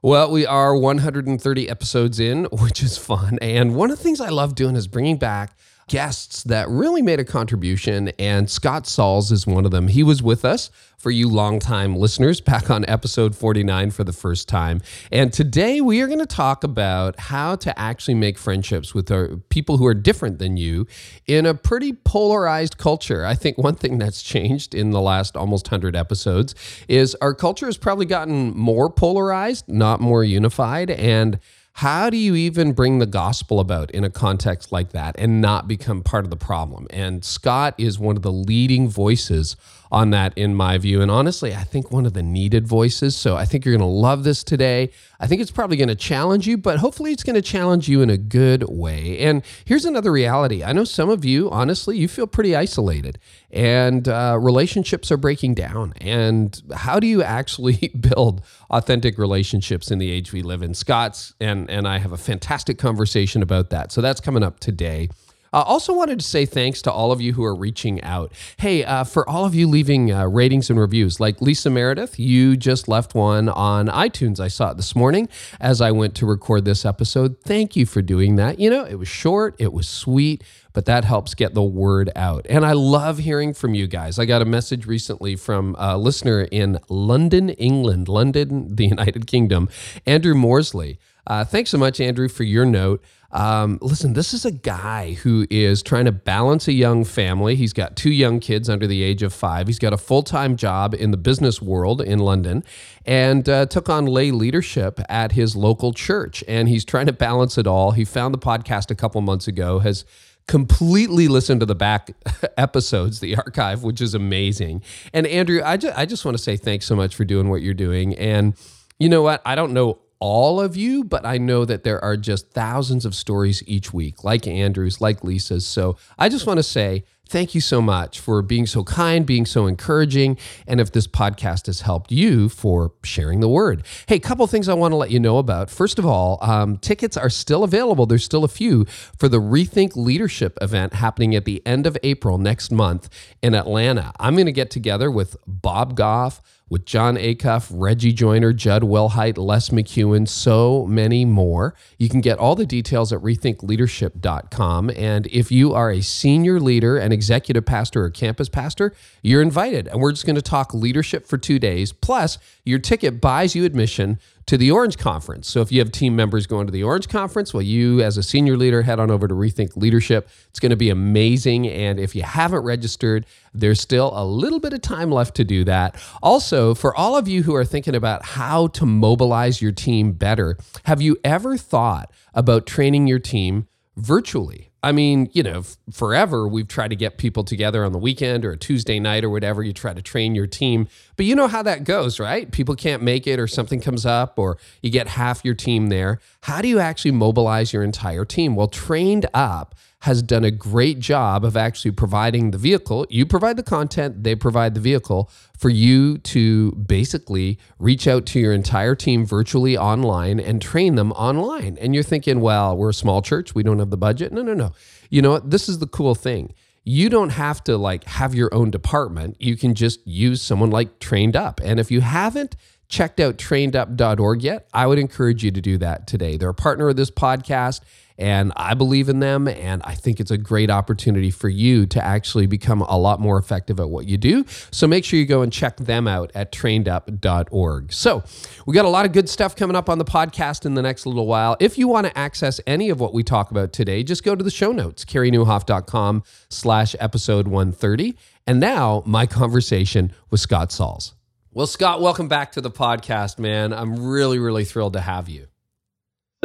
Well, we are 130 episodes in, which is fun. And one of the things I love doing is bringing back guests that really made a contribution, and Scott Sauls is one of them. He was with us for you longtime listeners back on episode 49 for the first time. And today we are going to talk about how to actually make friendships with our, people who are different than you in a pretty polarized culture. I think one thing that's changed in the last almost 100 episodes is our culture has probably gotten more polarized, not more unified. And how do you even bring the gospel about in a context like that and not become part of the problem? And Scott is one of the leading voices on that, in my view. And honestly, I think one of the needed voices. So I think you're going to love this today. I think it's probably going to challenge you, but hopefully it's going to challenge you in a good way. And here's another reality I know some of you, honestly, you feel pretty isolated and uh, relationships are breaking down. And how do you actually build authentic relationships in the age we live in? Scott's and, and I have a fantastic conversation about that. So that's coming up today. I uh, also wanted to say thanks to all of you who are reaching out. Hey, uh, for all of you leaving uh, ratings and reviews, like Lisa Meredith, you just left one on iTunes. I saw it this morning as I went to record this episode. Thank you for doing that. You know, it was short, it was sweet, but that helps get the word out. And I love hearing from you guys. I got a message recently from a listener in London, England, London, the United Kingdom, Andrew Morsley. Uh, thanks so much, Andrew, for your note. Um, listen, this is a guy who is trying to balance a young family. He's got two young kids under the age of five. He's got a full time job in the business world in London and uh, took on lay leadership at his local church. And he's trying to balance it all. He found the podcast a couple months ago, has completely listened to the back episodes, the archive, which is amazing. And Andrew, I just, I just want to say thanks so much for doing what you're doing. And you know what? I don't know all of you, but I know that there are just thousands of stories each week, like Andrew's, like Lisa's. So I just want to say thank you so much for being so kind, being so encouraging, and if this podcast has helped you, for sharing the word. Hey, a couple things I want to let you know about. First of all, um, tickets are still available. There's still a few for the Rethink Leadership event happening at the end of April next month in Atlanta. I'm going to get together with Bob Goff with Jon Acuff, Reggie Joiner, Judd Wilhite, Les McKeown, so many more. You can get all the details at rethinkleadership.com. And if you are a senior leader, an executive pastor, or campus pastor, you're invited. And we're just going to talk leadership for two days. Plus, your ticket buys you admission to the Orange Conference. So if you have team members going to the Orange Conference, well, you as a senior leader head on over to Rethink Leadership. It's going to be amazing. And if you haven't registered, there's still a little bit of time left to do that. Also, for all of you who are thinking about how to mobilize your team better, have you ever thought about training your team virtually? I mean, you know, forever we've tried to get people together on the weekend or a Tuesday night or whatever. You try to train your team, but you know how that goes, right? People can't make it or something comes up or you get half your team there. How do you actually mobilize your entire team? Well, trained up has done a great job of actually providing the vehicle. You provide the content, they provide the vehicle for you to basically reach out to your entire team virtually online and train them online. And you're thinking, well, we're a small church, we don't have the budget. No, no, no. You know what? This is the cool thing. You don't have to like have your own department. You can just use someone like Trained Up. And if you haven't checked out trainedup.org yet, I would encourage you to do that today. They're a partner of this podcast and I believe in them. And I think it's a great opportunity for you to actually become a lot more effective at what you do. So make sure you go and check them out at trainedup.org. So we got a lot of good stuff coming up on the podcast in the next little while. If you want to access any of what we talk about today, just go to the show notes, careynieuwhof.com slash episode 130. And now my conversation with Scott Sauls. Well, Scott, welcome back to the podcast, man. I'm really, really thrilled to have you.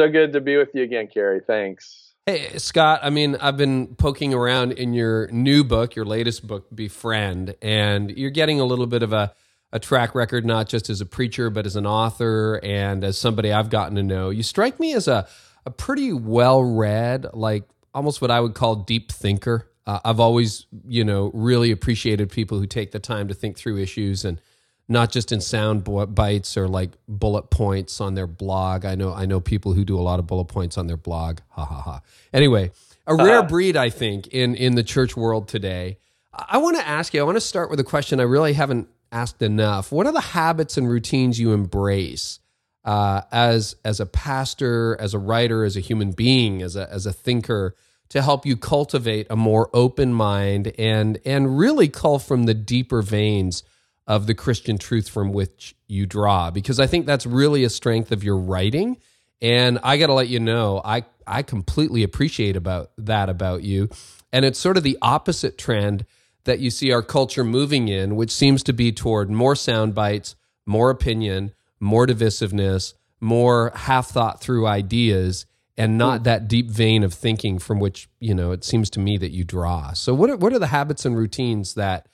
So good to be with you again, Carey. Thanks. Hey, Scott, I mean, I've been poking around in your new book, your latest book, Befriend, and you're getting a little bit of a, a track record, not just as a preacher, but as an author and as somebody I've gotten to know. You strike me as a, a pretty well read, like almost what I would call deep thinker. Uh, I've always, you know, really appreciated people who take the time to think through issues and not just in sound bites or like bullet points on their blog. I know I know people who do a lot of bullet points on their blog. Ha ha ha. Anyway, a rare uh, breed, I think, in in the church world today. I want to ask you. I want to start with a question I really haven't asked enough. What are the habits and routines you embrace uh, as as a pastor, as a writer, as a human being, as a as a thinker? to help you cultivate a more open mind and and really cull from the deeper veins of the Christian truth from which you draw because I think that's really a strength of your writing and I got to let you know I I completely appreciate about that about you and it's sort of the opposite trend that you see our culture moving in which seems to be toward more sound bites, more opinion, more divisiveness, more half thought through ideas and not mm. that deep vein of thinking from which, you know, it seems to me that you draw. So what are, what are the habits and routines that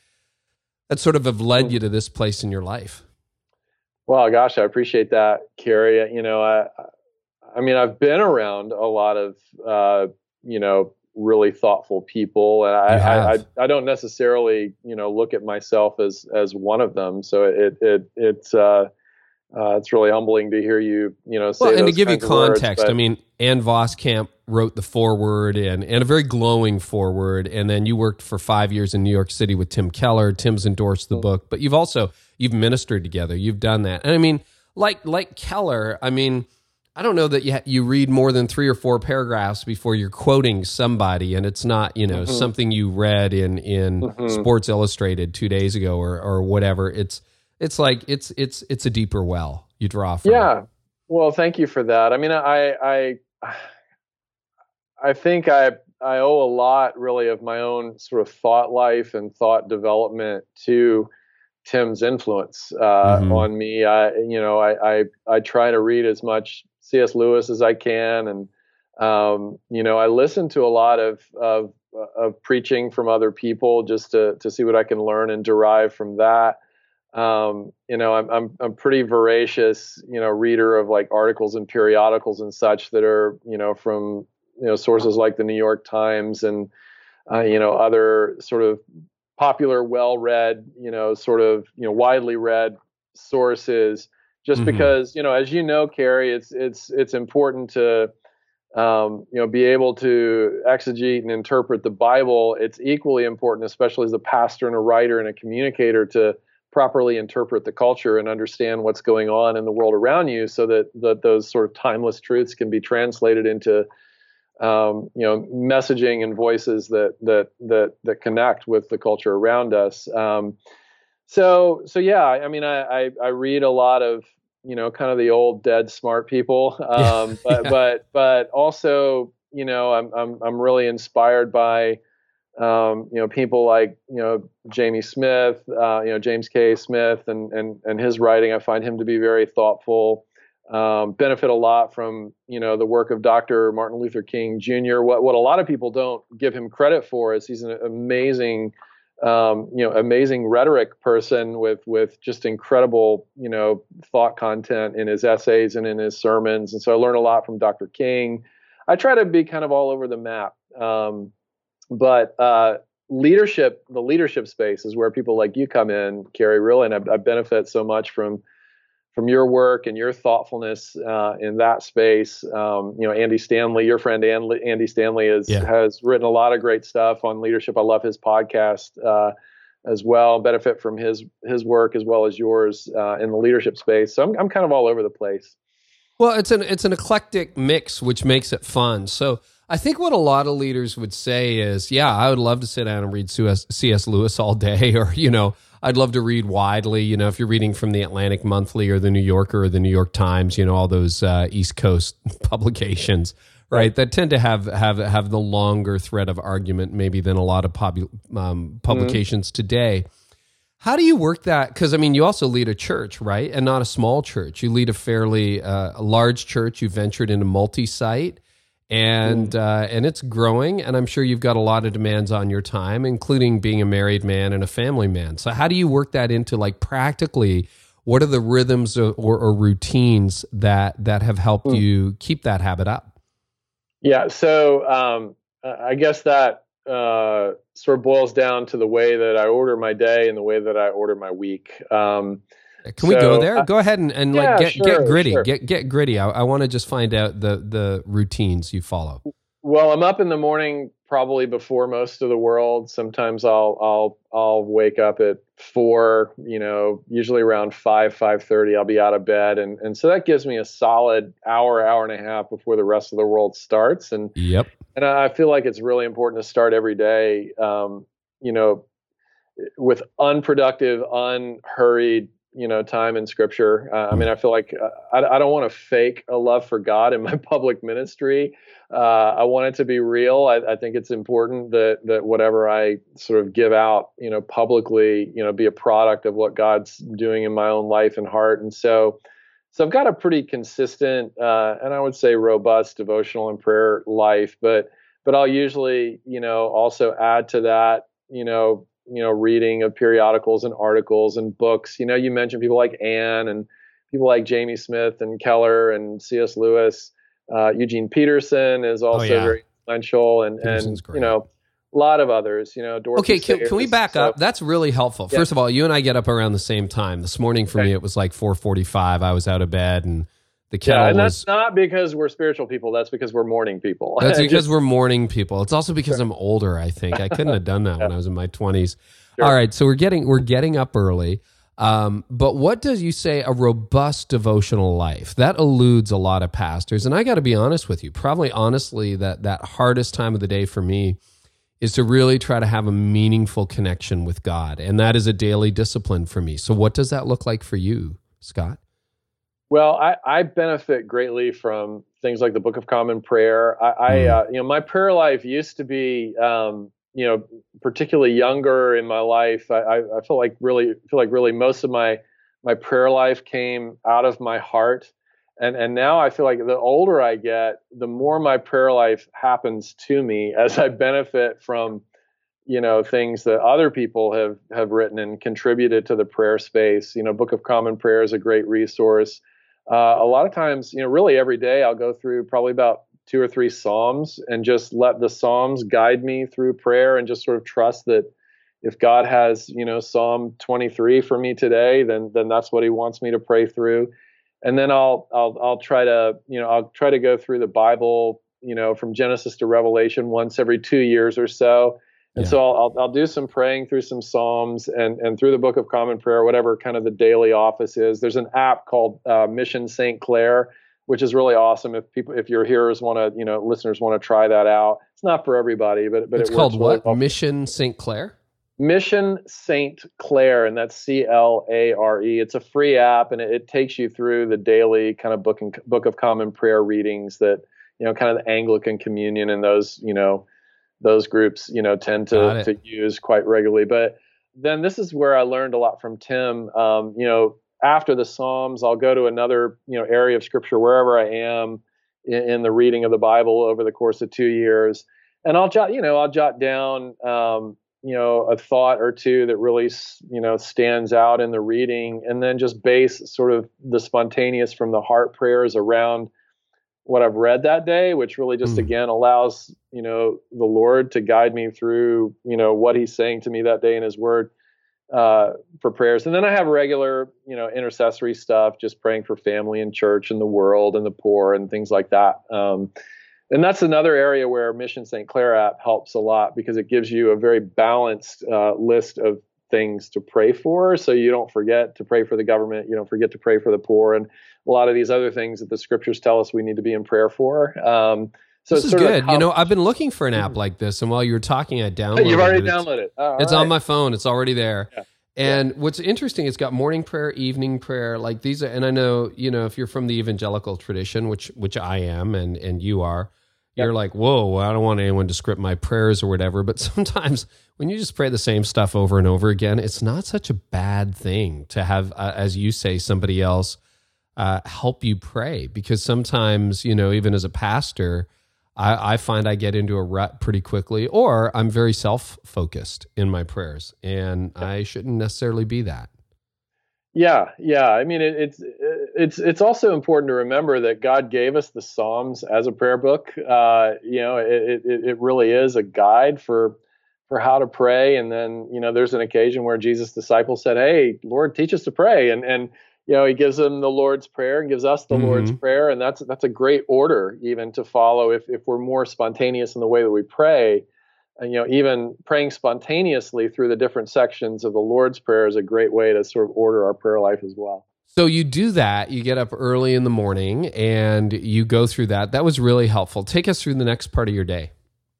that sort of have led you to this place in your life? Well, gosh, I appreciate that, Carey. You know, I, I mean, I've been around a lot of, uh, you know, really thoughtful people, and I, I, I, don't necessarily, you know, look at myself as as one of them. So it it it's uh, uh, it's really humbling to hear you, you know, say well, and to give you context, words, I mean, Ann Voskamp wrote the foreword and, and a very glowing foreword. And then you worked for five years in New York City with Tim Keller. Tim's endorsed the book, but you've also, you've ministered together. You've done that. And I mean, like, like Keller, I mean, I don't know that you, you read more than three or four paragraphs before you're quoting somebody, and it's not you know mm-hmm. something you read in in mm-hmm. Sports Illustrated two days ago or or whatever. It's it's like it's it's it's a deeper well you draw from. Yeah. Well, thank you for that. I mean, I I I think I I owe a lot really of my own sort of thought life and thought development to Tim's influence uh, mm-hmm. on me. I you know I, I I try to read as much C.S. Lewis as I can, and um, you know I listen to a lot of of of preaching from other people just to to see what I can learn and derive from that um, you know, I'm, I'm, I'm pretty voracious, you know, reader of like articles and periodicals and such that are, you know, from, you know, sources like the New York Times and, uh, you know, other sort of popular, well-read, you know, sort of, you know, widely read sources, just mm-hmm. because, you know, as you know, Carey, it's, it's, it's important to, um, you know, be able to exegete and interpret the Bible. It's equally important, especially as a pastor and a writer and a communicator to, properly interpret the culture and understand what's going on in the world around you so that, that those sort of timeless truths can be translated into um, you know messaging and voices that that that that connect with the culture around us um, so so yeah i mean I, I, I read a lot of you know kind of the old dead smart people um, but but but also you know i'm i'm i'm really inspired by um, you know, people like you know Jamie Smith, uh, you know James K. Smith, and and and his writing. I find him to be very thoughtful. Um, benefit a lot from you know the work of Dr. Martin Luther King Jr. What what a lot of people don't give him credit for is he's an amazing, um, you know, amazing rhetoric person with with just incredible you know thought content in his essays and in his sermons. And so I learned a lot from Dr. King. I try to be kind of all over the map. Um, but uh, leadership, the leadership space is where people like you come in, Carey. Really, and I, I benefit so much from from your work and your thoughtfulness uh, in that space. Um, you know, Andy Stanley, your friend Andy Stanley, is, yeah. has written a lot of great stuff on leadership. I love his podcast uh, as well. Benefit from his his work as well as yours uh, in the leadership space. So I'm I'm kind of all over the place. Well, it's an it's an eclectic mix, which makes it fun. So I think what a lot of leaders would say is, yeah, I would love to sit down and read C.S. Lewis all day, or, you know, I'd love to read widely. You know, if you're reading from the Atlantic Monthly or the New Yorker or the New York Times, you know, all those uh, East Coast publications, right, that tend to have have have the longer thread of argument maybe than a lot of pub, um, publications mm-hmm. today. How do you work that? Because I mean, you also lead a church, right, and not a small church. You lead a fairly uh, large church. You ventured into multi-site and uh, and it's growing and i'm sure you've got a lot of demands on your time including being a married man and a family man so how do you work that into like practically what are the rhythms or, or, or routines that that have helped mm. you keep that habit up Yeah. So um, I guess that uh, sort of boils down to the way that I order my day and the way that I order my week. Um, Can so, we go there? Uh, go ahead and, and yeah, like get sure, get gritty. Sure. Get get gritty. I, I want to just find out the the routines you follow. Well, I'm up in the morning probably before most of the world. Sometimes I'll I'll I'll wake up at four. You know, usually around five five thirty. I'll be out of bed, and and so that gives me a solid hour hour and a half before the rest of the world starts. And yep. And I feel like it's really important to start every day. Um, you know, with unproductive, unhurried you know time in scripture. Uh, i mean i feel like uh, I, I, don't want to fake a love for god in my public ministry. Uh, i want it to be real. I, I, think it's important that that whatever i sort of give out you know publicly you know be a product of what god's doing in my own life and heart. And so so i've got a pretty consistent uh, and i would say robust devotional and prayer life but but i'll usually you know also add to that you know you know reading of periodicals and articles and books you know you mentioned people like anne and people like jamie smith and keller and cs lewis uh, eugene peterson is also oh, yeah. very influential and and great. you know a lot of others you know Dorothy okay can, can we back so, up that's really helpful yeah. first of all you and i get up around the same time this morning for okay. me it was like 4.45 i was out of bed and the kettle yeah, and was, that's not because we're spiritual people. That's because we're morning people. That's because Just, we're morning people. It's also because I'm older. I think I couldn't have done that yeah. when I was in my 20s. Sure. All right, so we're getting we're getting up early. Um, but what does you say a robust devotional life? That eludes a lot of pastors, and I got to be honest with you. Probably honestly, that that hardest time of the day for me is to really try to have a meaningful connection with God, and that is a daily discipline for me. So, what does that look like for you, Scott? Well, I, I benefit greatly from things like the Book of Common Prayer. I, I mm. uh, you know, my prayer life used to be, um, you know, particularly younger in my life. I, I, I feel like really feel like really most of my my prayer life came out of my heart, and and now I feel like the older I get, the more my prayer life happens to me as I benefit from you know things that other people have have written and contributed to the prayer space you know book of common prayer is a great resource uh, a lot of times, you know, really every day I'll go through probably about two or three Psalms and just let the Psalms guide me through prayer and just sort of trust that if God has, you know, Psalm 23 for me today, then then that's what He wants me to pray through. And then I'll I'll I'll try to you know I'll try to go through the Bible, you know, from Genesis to Revelation once every two years or so and yeah. so I'll, I'll, I'll do some praying through some Psalms and and through the Book of Common Prayer, whatever kind of the daily office is. There's an app called uh, Mission St. Clare, which is really awesome. If people, if your hearers want to, you know, listeners want to try that out. It's not for everybody, but but it's it called what? Mission St. Clare. Mission St. Clare, and that's C L A R E. It's a free app, and it, it, takes you through the daily kind of book and Book of Common Prayer readings that you know, kind of the Anglican Communion and those, you know those groups, you know, tend to, to use quite regularly. But then this is where I learned a lot from Tim. Um, you know, after the Psalms, I'll go to another, you know, area of scripture wherever I am in, in the reading of the Bible over the course of two years. And I'll jot, you know, I'll jot down, um, you know, a thought or two that really, you know, stands out in the reading, and then just base sort of the spontaneous from the heart prayers around what I've read that day, which really just mm. again allows you know the Lord to guide me through you know what He's saying to me that day in His Word uh, for prayers. And then I have regular you know intercessory stuff, just praying for family and church and the world and the poor and things like that. Um, and that's another area where Mission St. Clare app helps a lot because it gives you a very balanced uh, list of things to pray for so you don't forget to pray for the government you don't forget to pray for the poor and a lot of these other things that the scriptures tell us we need to be in prayer for um, so this is good. you know, I've been looking for an app like this, and while you were talking, I downloaded. You've already it. downloaded it. Oh, it's right. on my phone. It's already there. Yeah. And yeah. what's interesting, it's got morning prayer, evening prayer, like these are. And I know, you know, if you're from the evangelical tradition, which which I am, and and you are, you're like, whoa, I don't want anyone to script my prayers or whatever. But sometimes when you just pray the same stuff over and over again, it's not such a bad thing to have, uh, as you say, somebody else uh, help you pray. Because sometimes, you know, even as a pastor, I, I find I get into a rut pretty quickly, or I'm very self focused in my prayers, and I shouldn't necessarily be that. Yeah, yeah. I mean, it, it's it, it's it's also important to remember that God gave us the Psalms as a prayer book. Uh, you know, it, it, it really is a guide for for how to pray. And then you know, there's an occasion where Jesus' disciples said, "Hey, Lord, teach us to pray," and and you know, he gives them the Lord's prayer and gives us the mm-hmm. Lord's prayer, and that's that's a great order even to follow if if we're more spontaneous in the way that we pray. And, you know, even praying spontaneously through the different sections of the Lord's prayer is a great way to sort of order our prayer life as well. So you do that, you get up early in the morning and you go through that. That was really helpful. Take us through the next part of your day,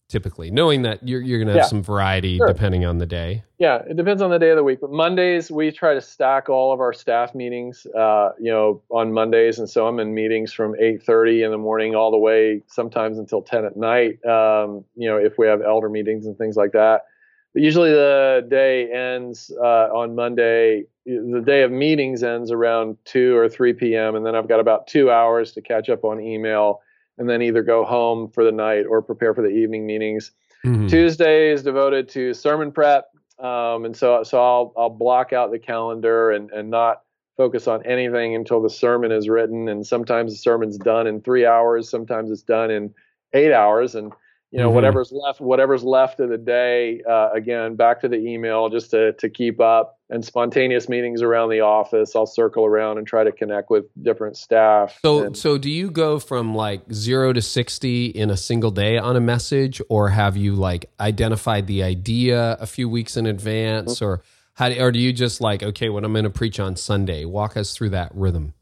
typically, knowing that you're, you're going to have yeah, some variety sure. depending on the day. Yeah, it depends on the day of the week. But Mondays, we try to stack all of our staff meetings, uh, you know, on Mondays. And so I'm in meetings from 8.30 in the morning all the way sometimes until 10 at night, um, you know, if we have elder meetings and things like that. But usually the day ends uh, on Monday. The day of meetings ends around 2 or 3 p.m. And then I've got about two hours to catch up on email and then either go home for the night or prepare for the evening meetings. Mm-hmm. Tuesday is devoted to sermon prep. Um, and so, so I'll, I'll block out the calendar and, and not focus on anything until the sermon is written. And sometimes the sermon's done in three hours. Sometimes it's done in eight hours. And you know mm-hmm. whatever's left whatever's left of the day uh, again back to the email just to to keep up and spontaneous meetings around the office i'll circle around and try to connect with different staff so and, so do you go from like 0 to 60 in a single day on a message or have you like identified the idea a few weeks in advance mm-hmm. or how do, or do you just like okay what i'm going to preach on sunday walk us through that rhythm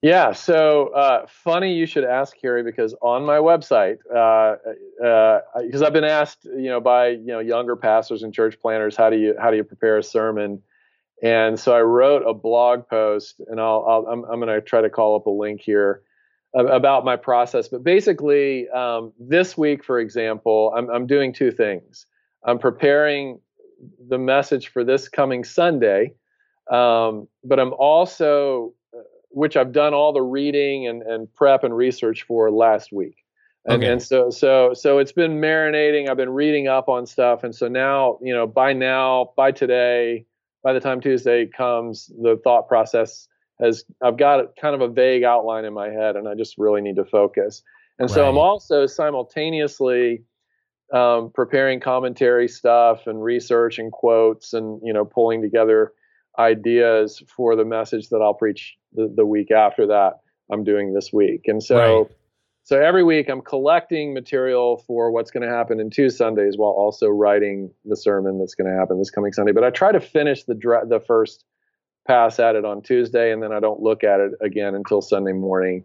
yeah, so uh, funny you should ask, Carey, because on my website, because uh, uh, I've been asked, you know, by you know younger pastors and church planners, how do you how do you prepare a sermon? And so I wrote a blog post, and I'll, I'll I'm, I'm going to try to call up a link here about my process. But basically, um, this week, for example, I'm I'm doing two things. I'm preparing the message for this coming Sunday, um, but I'm also which I've done all the reading and, and prep and research for last week. And, okay. and so so so it's been marinating. I've been reading up on stuff, and so now you know by now by today, by the time Tuesday comes, the thought process has I've got kind of a vague outline in my head, and I just really need to focus. And right. so I'm also simultaneously um, preparing commentary stuff and research and quotes, and you know pulling together ideas for the message that I'll preach the, the week after that I'm doing this week. And so right. so every week I'm collecting material for what's going to happen in two Sundays while also writing the sermon that's going to happen this coming Sunday. But I try to finish the the first pass at it on Tuesday and then I don't look at it again until Sunday morning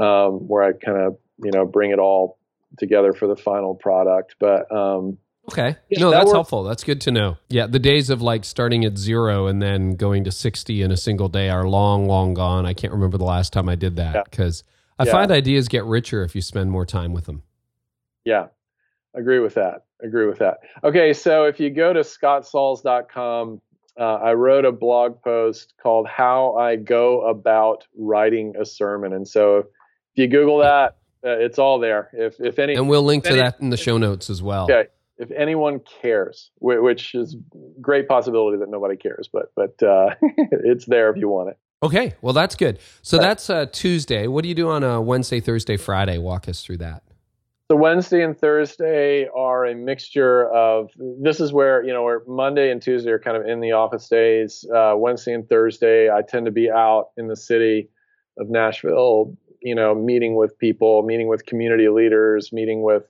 um, where I kind of, you know, bring it all together for the final product. But um, Okay. Yeah, no, that that's works. helpful. That's good to know. Yeah, the days of like starting at zero and then going to 60 in a single day are long, long gone. I can't remember the last time I did that because yeah. I yeah. find ideas get richer if you spend more time with them. Yeah, agree with that. Agree with that. Okay, so if you go to scottsauls.com, uh, I wrote a blog post called How I Go About Writing a Sermon. And so if you Google that, uh, it's all there. If, if any, and we'll link to any, that in the show notes as well. Okay if anyone cares, which is great possibility that nobody cares, but but uh, it's there if you want it. Okay, well that's good. So right. that's uh, Tuesday. What do you do on a Wednesday, Thursday, Friday? Walk us through that. So Wednesday and Thursday are a mixture of. This is where you know where Monday and Tuesday are kind of in the office days. Uh, Wednesday and Thursday, I tend to be out in the city of Nashville. You know, meeting with people, meeting with community leaders, meeting with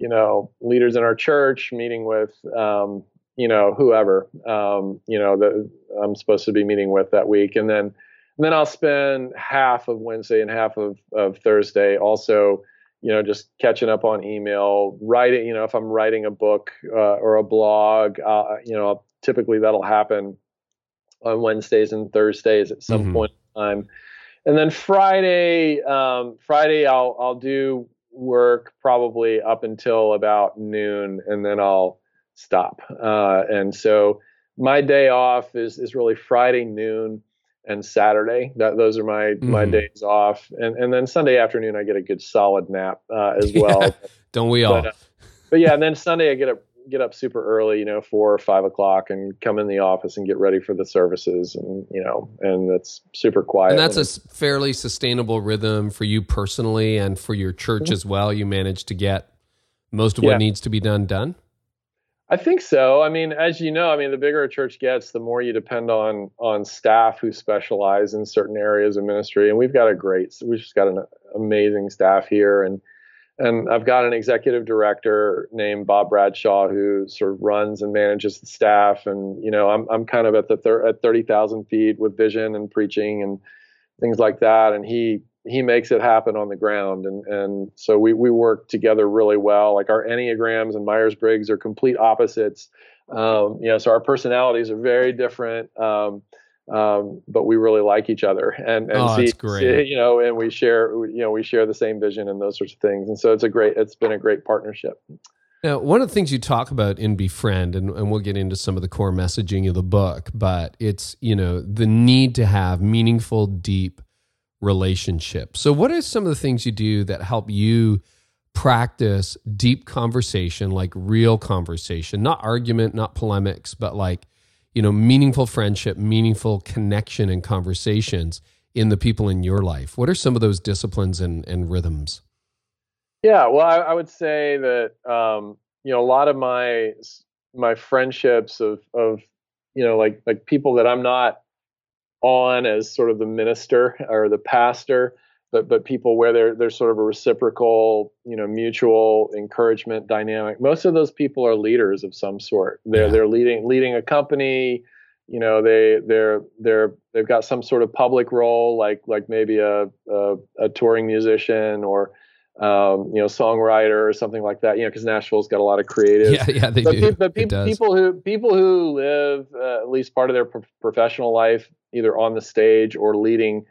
you know leaders in our church, meeting with um, you know whoever um, you know that I'm supposed to be meeting with that week, and then and then I'll spend half of Wednesday and half of, of Thursday also you know just catching up on email writing you know if i'm writing a book uh, or a blog uh, you know typically that'll happen on wednesdays and thursdays at some mm-hmm. point in time and then friday um, friday i'll i'll do work probably up until about noon, and then I'll stop. Uh, and so my day off is is really Friday noon and Saturday. That those are my mm-hmm. my days off, and and then Sunday afternoon I get a good solid nap uh, as well. Don't we all? But, uh, but, yeah, and then Sunday I get up get up super early, you know, four or five o'clock, and come in the office and get ready for the services, and you know, and it's super quiet. And that's a fairly sustainable rhythm for you personally, and for your church mm-hmm. as well. You manage to get most of yeah. what needs to be done done. I think so. I mean, as you know, I mean, the bigger a church gets, the more you depend on on staff who specialize in certain areas of ministry. And we've got a great, we've just got an amazing staff here, and and I've got an executive director named Bob Bradshaw who sort of runs and manages the staff. And you know, I'm I'm kind of at the thir- at thirty thousand feet with vision and preaching and things like that. And he he makes it happen on the ground and and so we we work together really well like our enneagrams and myers-briggs are complete opposites um, you know so our personalities are very different um, um, but we really like each other and and oh, see, see, you know and we share you know we share the same vision and those sorts of things. And so it's a great it's been a great partnership. Now, one of the things you talk about in Befriend, and, and we'll get into some of the core messaging of the book, but it's, you know, the need to have meaningful, deep relationships. So, what are some of the things you do that help you practice deep conversation, like real conversation, not argument, not polemics, but like, you know, meaningful friendship, meaningful connection and conversations in the people in your life? What are some of those disciplines and, and rhythms? Yeah, well, I, I would say that um, you know a lot of my my friendships of of you know like like people that I'm not on as sort of the minister or the pastor, but but people where there there's sort of a reciprocal, you know, mutual encouragement dynamic. Most of those people are leaders of some sort. They're yeah. they're leading leading a company. You know, they they're they're they've got some sort of public role, like like maybe a a, a touring musician or um, you know, songwriter or something like that. You know, because Nashville's got a lot of creative. Yeah, yeah, they but do. Pe- but pe- people who people who live uh, at least part of their pro- professional life either on the stage or leading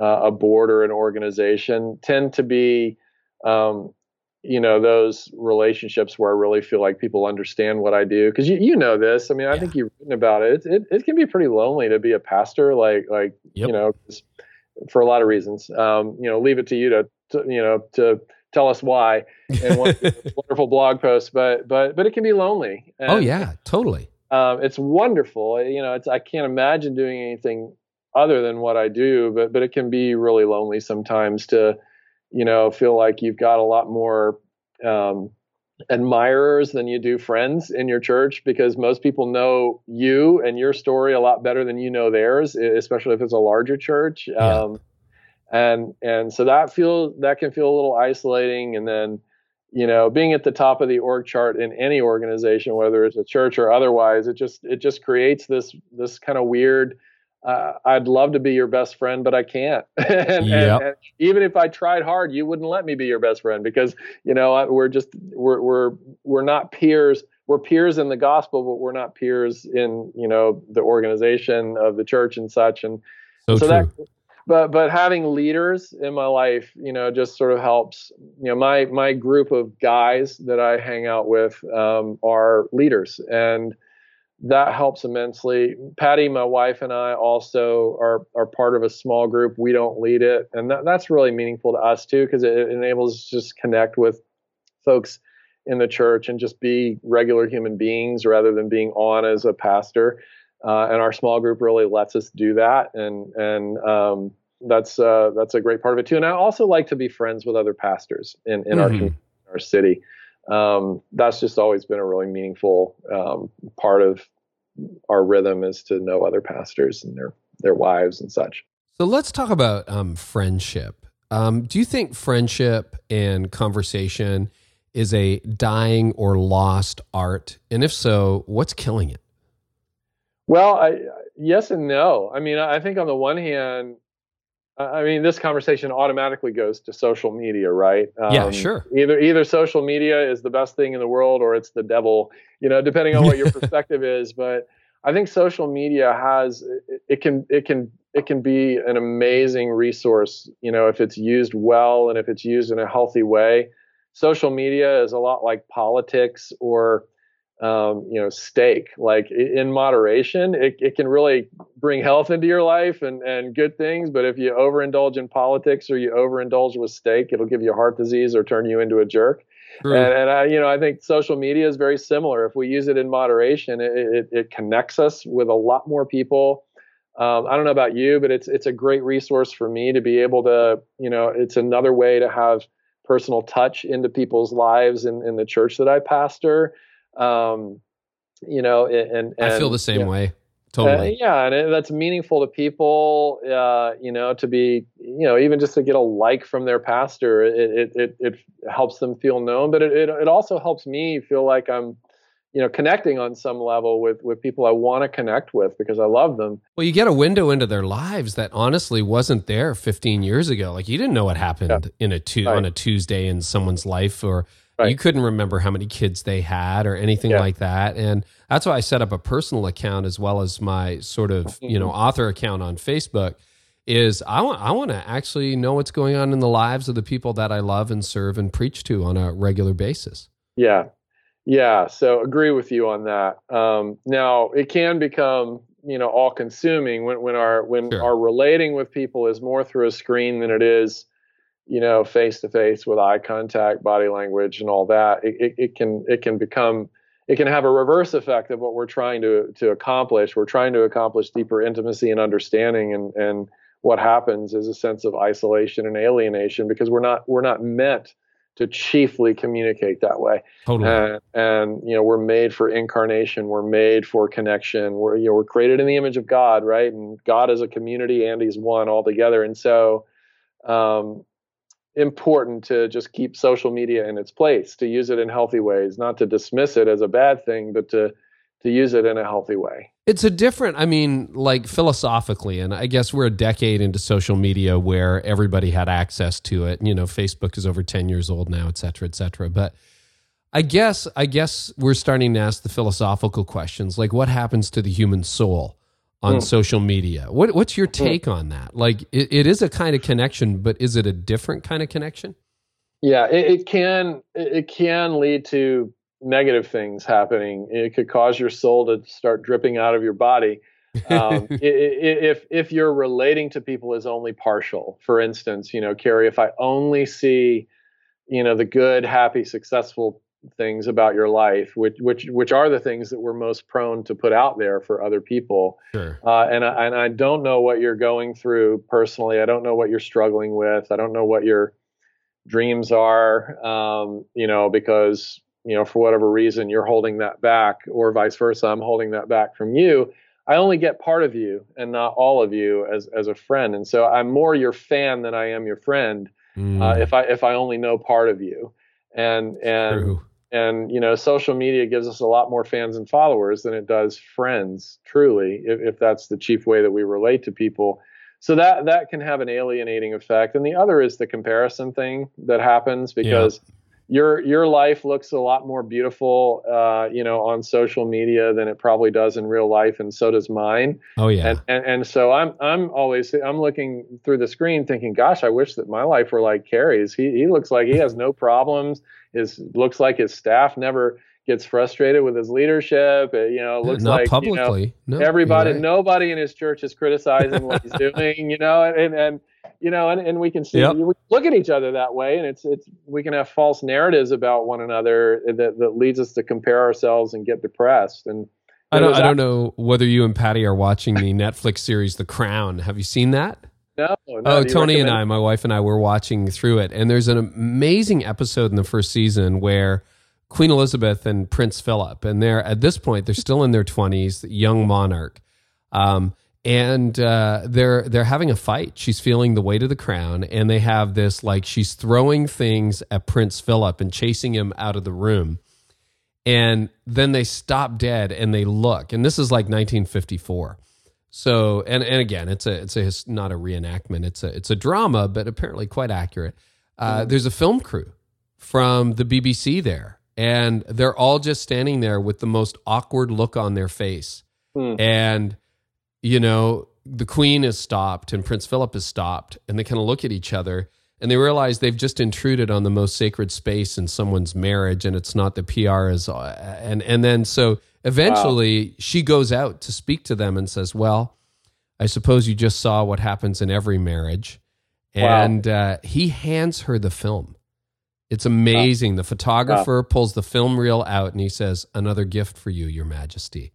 uh, a board or an organization tend to be, um, you know, those relationships where I really feel like people understand what I do. Because you, you know this. I mean, I yeah. think you've written about it. it. it. Can be pretty lonely to be a pastor. Like like yep. you know, for a lot of reasons. Um, you know, leave it to you to, to you know to tell us why and wonderful blog post but but but it can be lonely and, oh yeah totally um, it's wonderful. You know, it's I can't imagine doing anything other than what I do, but but it can be really lonely sometimes to, you know, feel like you've got a lot more um, admirers than you do friends in your church because most people know you and your story a lot better than you know theirs, especially if it's a larger church. Yeah. Um, and and so that feel that can feel a little isolating, and then you know being at the top of the org chart in any organization whether it's a church or otherwise it just it just creates this this kind of weird uh, I'd love to be your best friend, but I can't. and, yep. and, and, even if I tried hard, you wouldn't let me be your best friend because you know we're just we're we're we're not peers. We're peers in the gospel, but we're not peers in you know the organization of the church and such. And so, so that but but having leaders in my life you know just sort of helps you know my my group of guys that i hang out with um, are leaders and that helps immensely patty my wife and i also are are part of a small group we don't lead it and that, that's really meaningful to us too because it, enables us to just connect with folks in the church and just be regular human beings rather than being on as a pastor uh, and our small group really lets us do that, and and um, that's uh, that's a great part of it too. And I also like to be friends with other pastors in, in mm-hmm. our our city. Um, that's just always been a really meaningful um, part of our rhythm is to know other pastors and their their wives and such. So let's talk about um, friendship. Um, do you think friendship and conversation is a dying or lost art? And if so, what's killing it? Well, I, yes and no. I mean, I think on the one hand, I mean, this conversation automatically goes to social media, right? Um, yeah, sure. Either either social media is the best thing in the world, or it's the devil. You know, depending on what your perspective is. But I think social media has it, it can it can it can be an amazing resource. You know, if it's used well and if it's used in a healthy way. Social media is a lot like politics or um, you know, steak. Like in moderation, it, it can really bring health into your life and, and good things. But if you overindulge in politics or you overindulge with steak, it'll give you heart disease or turn you into a jerk. and, and I, you know, I think social media is very similar. If we use it in moderation, it, it, it connects us with a lot more people. Um, I don't know about you, but it's it's a great resource for me to be able to, you know, it's another way to have personal touch into people's lives in, in the church that I pastor. Um, you know, and, and, I feel the same yeah. way. Totally. Uh, yeah, and it, that's meaningful to people. Uh, you know, to be, you know, even just to get a like from their pastor, it it it, it helps them feel known. But it, it it also helps me feel like I'm, you know, connecting on some level with with people I want to connect with because I love them. Well, you get a window into their lives that honestly wasn't there 15 years ago. Like you didn't know what happened yeah. in a tu- right. on a Tuesday in someone's life or Right. You couldn't remember how many kids they had or anything yeah. like that. And that's why I set up a personal account as well as my sort of, you know, mm-hmm. author account on Facebook is I want I want to actually know what's going on in the lives of the people that I love and serve and preach to on a regular basis. Yeah. Yeah, so agree with you on that. Um, now it can become, you know, all consuming when, when our when sure. our relating with people is more through a screen than it is you know, face to face with eye contact, body language, and all that, it, it, it, can it can become it can have a reverse effect of what we're trying to to accomplish. We're trying to accomplish deeper intimacy and understanding, and and what happens is a sense of isolation and alienation because we're not we're not meant to chiefly communicate that way. Totally. And, and, you know, we're made for incarnation. We're made for connection. We're you know we're created in the image of God, right? And God is a community, and He's one altogether. And so, um, important to just keep social media in its place, to use it in healthy ways, not to dismiss it as a bad thing, but to to use it in a healthy way. It's a different, I mean, like philosophically, and I guess we're a decade into social media where everybody had access to it. You know, Facebook is over 10 years old now, et cetera, et cetera. But I guess, I guess we're starting to ask the philosophical questions, like what happens to the human soul? On mm. social media. What, what's your hmm. take mm. on that? Like, it, it is a kind of connection, but is it a different kind of connection? Yeah, it, it can it can lead to negative things happening. It could cause your soul to start dripping out of your body. um, if if you're relating to people as only partial, for instance, you know, Carey, if I only see, you know, the good, happy, successful things about your life, which which which are the things that we're most prone to put out there for other people. Sure. Uh, and I, and I don't know what you're going through personally. I don't know what you're struggling with. I don't know what your dreams are. Um, you know, because you know for whatever reason you're holding that back, or vice versa. I'm holding that back from you. I only get part of you and not all of you as as a friend, and so I'm more your fan than I am your friend. Mm. Uh, if I if I only know part of you, and and True and you know social media gives us a lot more fans and followers than it does friends truly if, if, that's the chief way that we relate to people so that that can have an alienating effect and the other is the comparison thing that happens because yeah. Your your life looks a lot more beautiful uh, you know on social media than it probably does in real life and so does mine oh yeah and, and, and so i'm i'm always i'm looking through the screen thinking gosh i wish that my life were like carey's he, he looks like he has no problems his looks like his staff never gets frustrated with his leadership. you know, looks Not like publicly. You know, no, everybody, right. nobody in his church is criticizing what he's doing. You know, and and you know, and, and we can see yep. we look at each other that way, and it's it's we can have false narratives about one another that that leads us to compare ourselves and get depressed. And I don't I don't know whether you and Patty are watching the Netflix series The Crown. Have you seen that? No, no oh, Toni and I, my wife and I, were watching through it, and there's an amazing episode in the first season where Queen Elizabeth and Prince Philip, and they're at this point they're still in their twenties, young monarch, um, and uh, they're they're having a fight. She's feeling the weight of the crown, and they have this like she's throwing things at Prince Philip and chasing him out of the room, and then they stop dead and they look, and this is like 1954 so and and again, it's a it's a not a reenactment. It's a it's a drama, but apparently quite accurate. Uh, mm-hmm. There's a film crew from the BBC there, and they're all just standing there with the most awkward look on their face. Mm. And you know, the Queen is stopped and Prince Philip is stopped, and they kind of look at each other and they realize they've just intruded on the most sacred space in someone's marriage, and it's not the PR is, uh, and and then so Eventually, wow. she goes out to speak to them and says, Well, I suppose you just saw what happens in every marriage. And wow. uh, he hands her the film. It's amazing. The photographer pulls the film reel out and he says, Another gift for you, Your Majesty.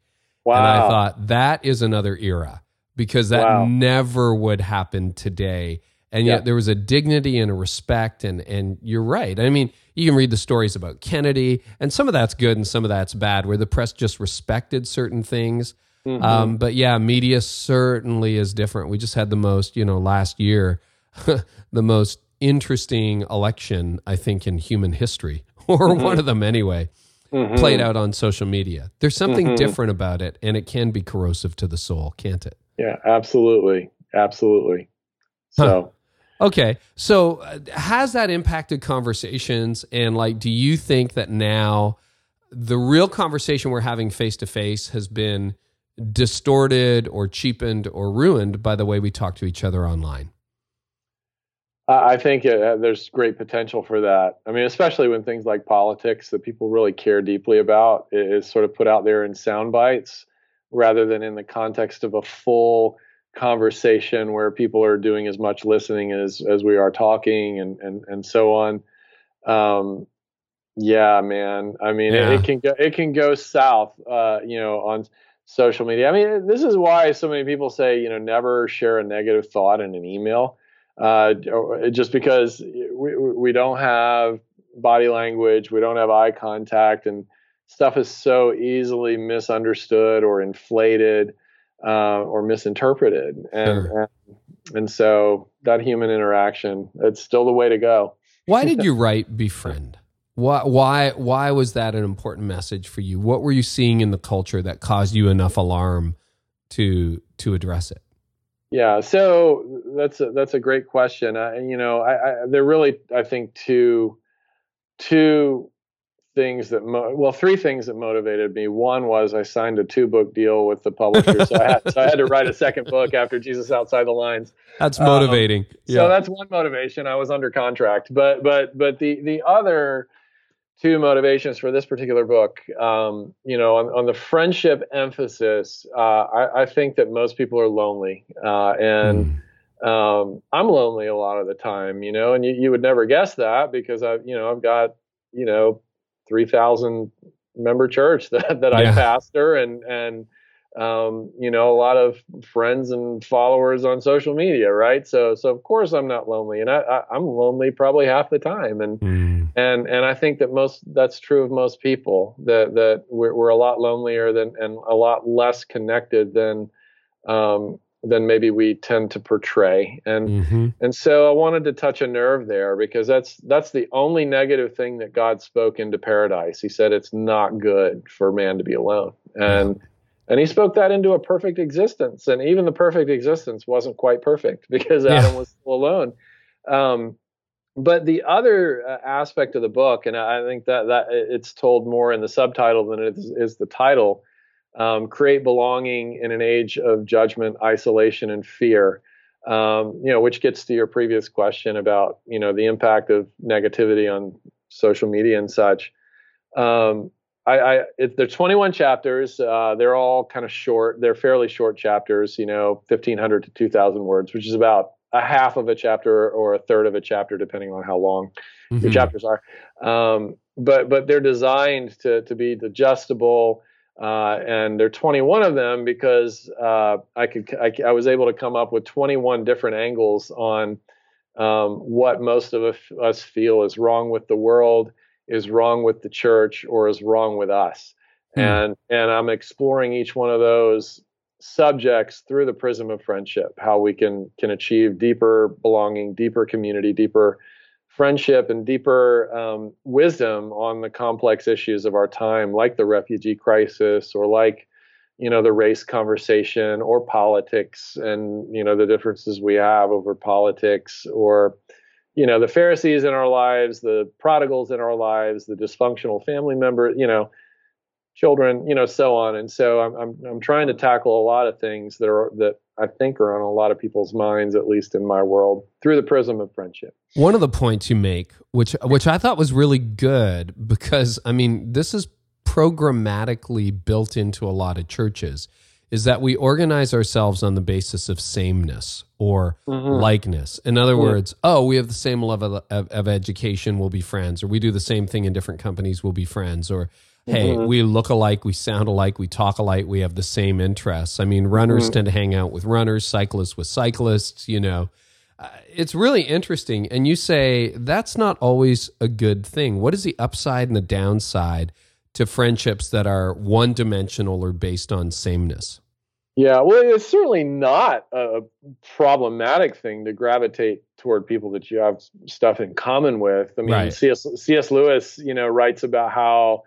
Wow. And I thought, that is another era because that Wow. never would happen today. And yet Yeah. there was a dignity and a respect. And, and you're right. I mean, you can read the stories about Kennedy, and some of that's good and some of that's bad, where the press just respected certain things. Mhm. Um, but yeah, media certainly is different. We just had the most, you know, last year, the most interesting election, I think, in human history, or Mm-hmm. one of them anyway, Mhm. played out on social media. There's something Mhm. different about it, and it can be corrosive to the soul, can't it? Yeah, absolutely, absolutely. So. Okay. So, uh, has that impacted conversations? And, like, do you think that now the real conversation we're having face to face has been distorted or cheapened or ruined by the way we talk to each other online? I think uh, there's great potential for that. I mean, especially when things like politics that people really care deeply about is sort of put out there in sound bites rather than in the context of a full conversation where people are doing as much listening as as we are talking and and and so on. Um, yeah, man. I mean, Yeah. it, it can go it can go south. Uh, you know, on social media. I mean, this is why so many people say, you know, never share a negative thought in an email uh, just because we, we don't have body language, we don't have eye contact, and stuff is so easily misunderstood or inflated uh, or misinterpreted. And, Sure. and and so that human interaction, it's still the way to go. Why did you write Befriend? Why, why, why was that an important message for you? What were you seeing in the culture that caused you enough alarm to to address it? Yeah, so that's a, that's a great question. Uh, you know, I, I there really I think two two things that mo- well three things that motivated me. One was I signed a two book deal with the publisher, so I had so I had to write a second book after Jesus Outside the Lines. That's Um, motivating. So that's one motivation. I was under contract, but but but the the other two motivations for this particular book, um, you know, on, on the friendship emphasis, uh, I, I think that most people are lonely, uh, and Mm. um, I'm lonely a lot of the time, you know, and you, you would never guess that because I, you know, I've got, you know, 3,000 member church that, that Yeah. I pastor and, and, um, you know, a lot of friends and followers on social media. Right. So, so of course I'm not lonely and I, I I'm lonely probably half the time. And, Mm. and, and I think that most, that's true of most people that, that we're, we're a lot lonelier than, and a lot less connected than, um, than maybe we tend to portray. And, Mhm. and so I wanted to touch a nerve there because that's that's the only negative thing that God spoke into paradise. He said it's not good for man to be alone. And and he spoke that into a perfect existence. And even the perfect existence wasn't quite perfect because Yeah. Adam was still alone. Um, but the other uh, aspect of the book, and I think that that it's told more in the subtitle than it is, is the title, um, create belonging in an age of judgment, isolation, and fear um, you know, which gets to your previous question about, you know, the impact of negativity on social media and such. Um, I, I it, they're 21 chapters. Uh, they're all kind of short. They're fairly short chapters, you know, 1500 to 2000 words, which is about a half of a chapter or a third of a chapter, depending on how long your Mhm. chapters are. Um, but but they're designed to to be digestible, uh, and there are 21 of them because uh, I could I, I was able to come up with 21 different angles on um, what most of us feel is wrong with the world, is wrong with the church, or is wrong with us. Hmm. And and I'm exploring each one of those subjects through the prism of friendship, how we can can achieve deeper belonging, deeper community, deeper friendship, and deeper um, wisdom on the complex issues of our time, like the refugee crisis, or like you know the race conversation, or politics, and you know the differences we have over politics, or you know the Pharisees in our lives, the prodigals in our lives, the dysfunctional family member, you know children, you know, so on. And so I'm, I'm, I'm trying to tackle a lot of things that are, that I think are on a lot of people's minds, at least in my world, through the prism of friendship. One of the points you make, which which I thought was really good, because I mean, this is programmatically built into a lot of churches, is that we organize ourselves on the basis of sameness or mm-hmm. likeness. In other mm-hmm. words, oh, we have the same level of, of, education, we'll be friends, or we do the same thing in different companies, we'll be friends, or hey, mm-hmm. we look alike, we sound alike, we talk alike, we have the same interests. I mean, runners mm-hmm. tend to hang out with runners, cyclists with cyclists, you know. Uh, it's really interesting. And you say that's not always a good thing. What is the upside and the downside to friendships that are one dimensional or based on sameness? Yeah, well, it's certainly not a problematic thing to gravitate toward people that you have stuff in common with. I mean, right. C.S. C.S. Lewis, you know, writes about how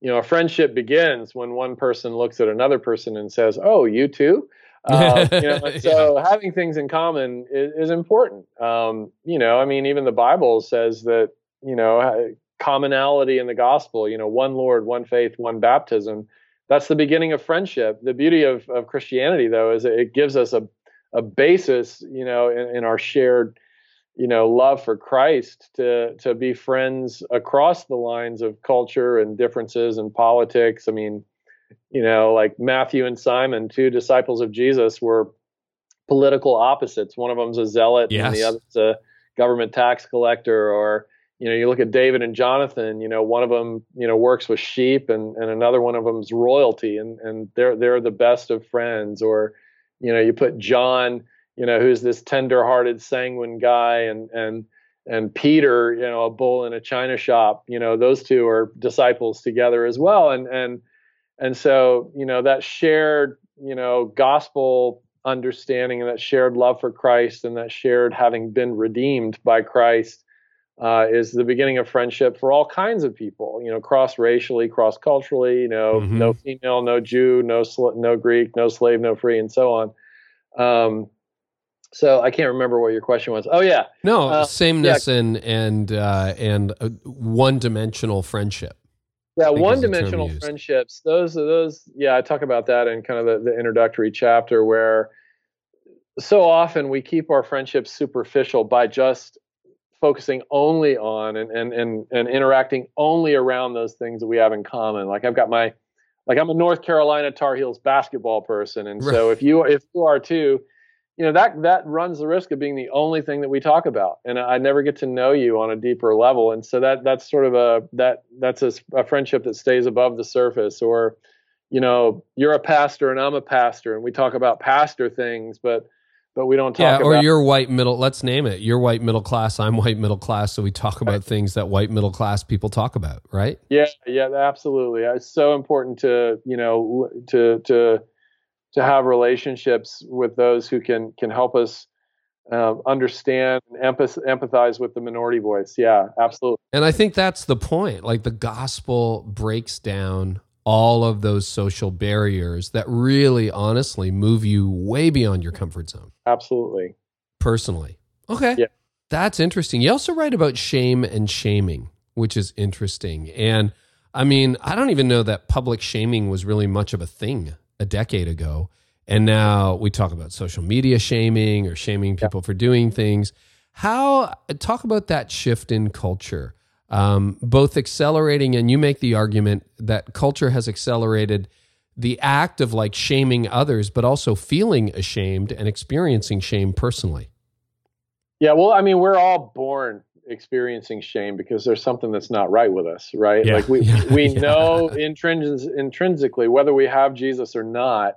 you know a friendship begins when one person looks at another person and says, "Oh, you too." Uh, you know, so yeah. having things in common is, is important. Um, you know, I mean, even the Bible says that you know commonality in the gospel. You know, one Lord, one faith, one baptism. That's the beginning of friendship. The beauty of, of Christianity, though, is it gives us a a basis, you know, in, in our shared, you know, love for Christ to to be friends across the lines of culture and differences and politics. I mean, you know, like Matthew and Simon, two disciples of Jesus, were political opposites. One of them's a zealot, yes. and the other's a government tax collector. Or you know, you look at David and Jonathan. You know, one of them, you know, works with sheep, and and another one of them's royalty, and and they're they're the best of friends. Or you know, you put John, you know, who's this tender-hearted, sanguine guy, and and and Peter, you know, a bull in a china shop. You know, those two are disciples together as well, and and and so, you know, that shared, you know, gospel understanding and that shared love for Christ and that shared having been redeemed by Christ uh, is the beginning of friendship for all kinds of people, you know, cross racially, cross culturally, you know, mm-hmm. no female, no Jew, no, no Greek, no slave, no free, and so on. Um, so I can't remember what your question was. Oh yeah, no uh, sameness yeah. and and uh, and one dimensional friendship yeah one dimensional friendships those are those yeah i talk about that in kind of the, the introductory chapter where so often we keep our friendships superficial by just focusing only on and, and and and interacting only around those things that we have in common. Like i've got my like i'm a north carolina tar heels basketball person. And right. so if you if you are too you know that that runs the risk of being the only thing that we talk about. And i never get to know you on a deeper level. And so that that's sort of a that that's a, a, friendship that stays above the surface. Or you know you're a pastor and i'm a pastor. And we talk about pastor things but but we don't talk about yeah, or you're white middle let's name it you're white middle class i'm white middle class so we talk about things that white middle class people talk about right yeah yeah absolutely it's so important to you know to to to have relationships with those who can can help us uh, understand and empath- empathize with the minority voice. Yeah, absolutely. And I think that's the point. Like the gospel breaks down all of those social barriers that really honestly move you way beyond your comfort zone. Absolutely. Personally. Okay. Yeah. That's interesting. You also write about shame and shaming, which is interesting. And I mean, I don't even know that public shaming was really much of a thing a decade ago. And now we talk about social media shaming or shaming people yeah. for doing things. How talk about that shift in culture, um, both accelerating and you make the argument that culture has accelerated the act of like shaming others, but also feeling ashamed and experiencing shame personally. Yeah, well, I mean, we're all born experiencing shame because there's something that's not right with us, right? Yeah. Like we yeah. we yeah. know intrins- intrinsically whether we have Jesus or not,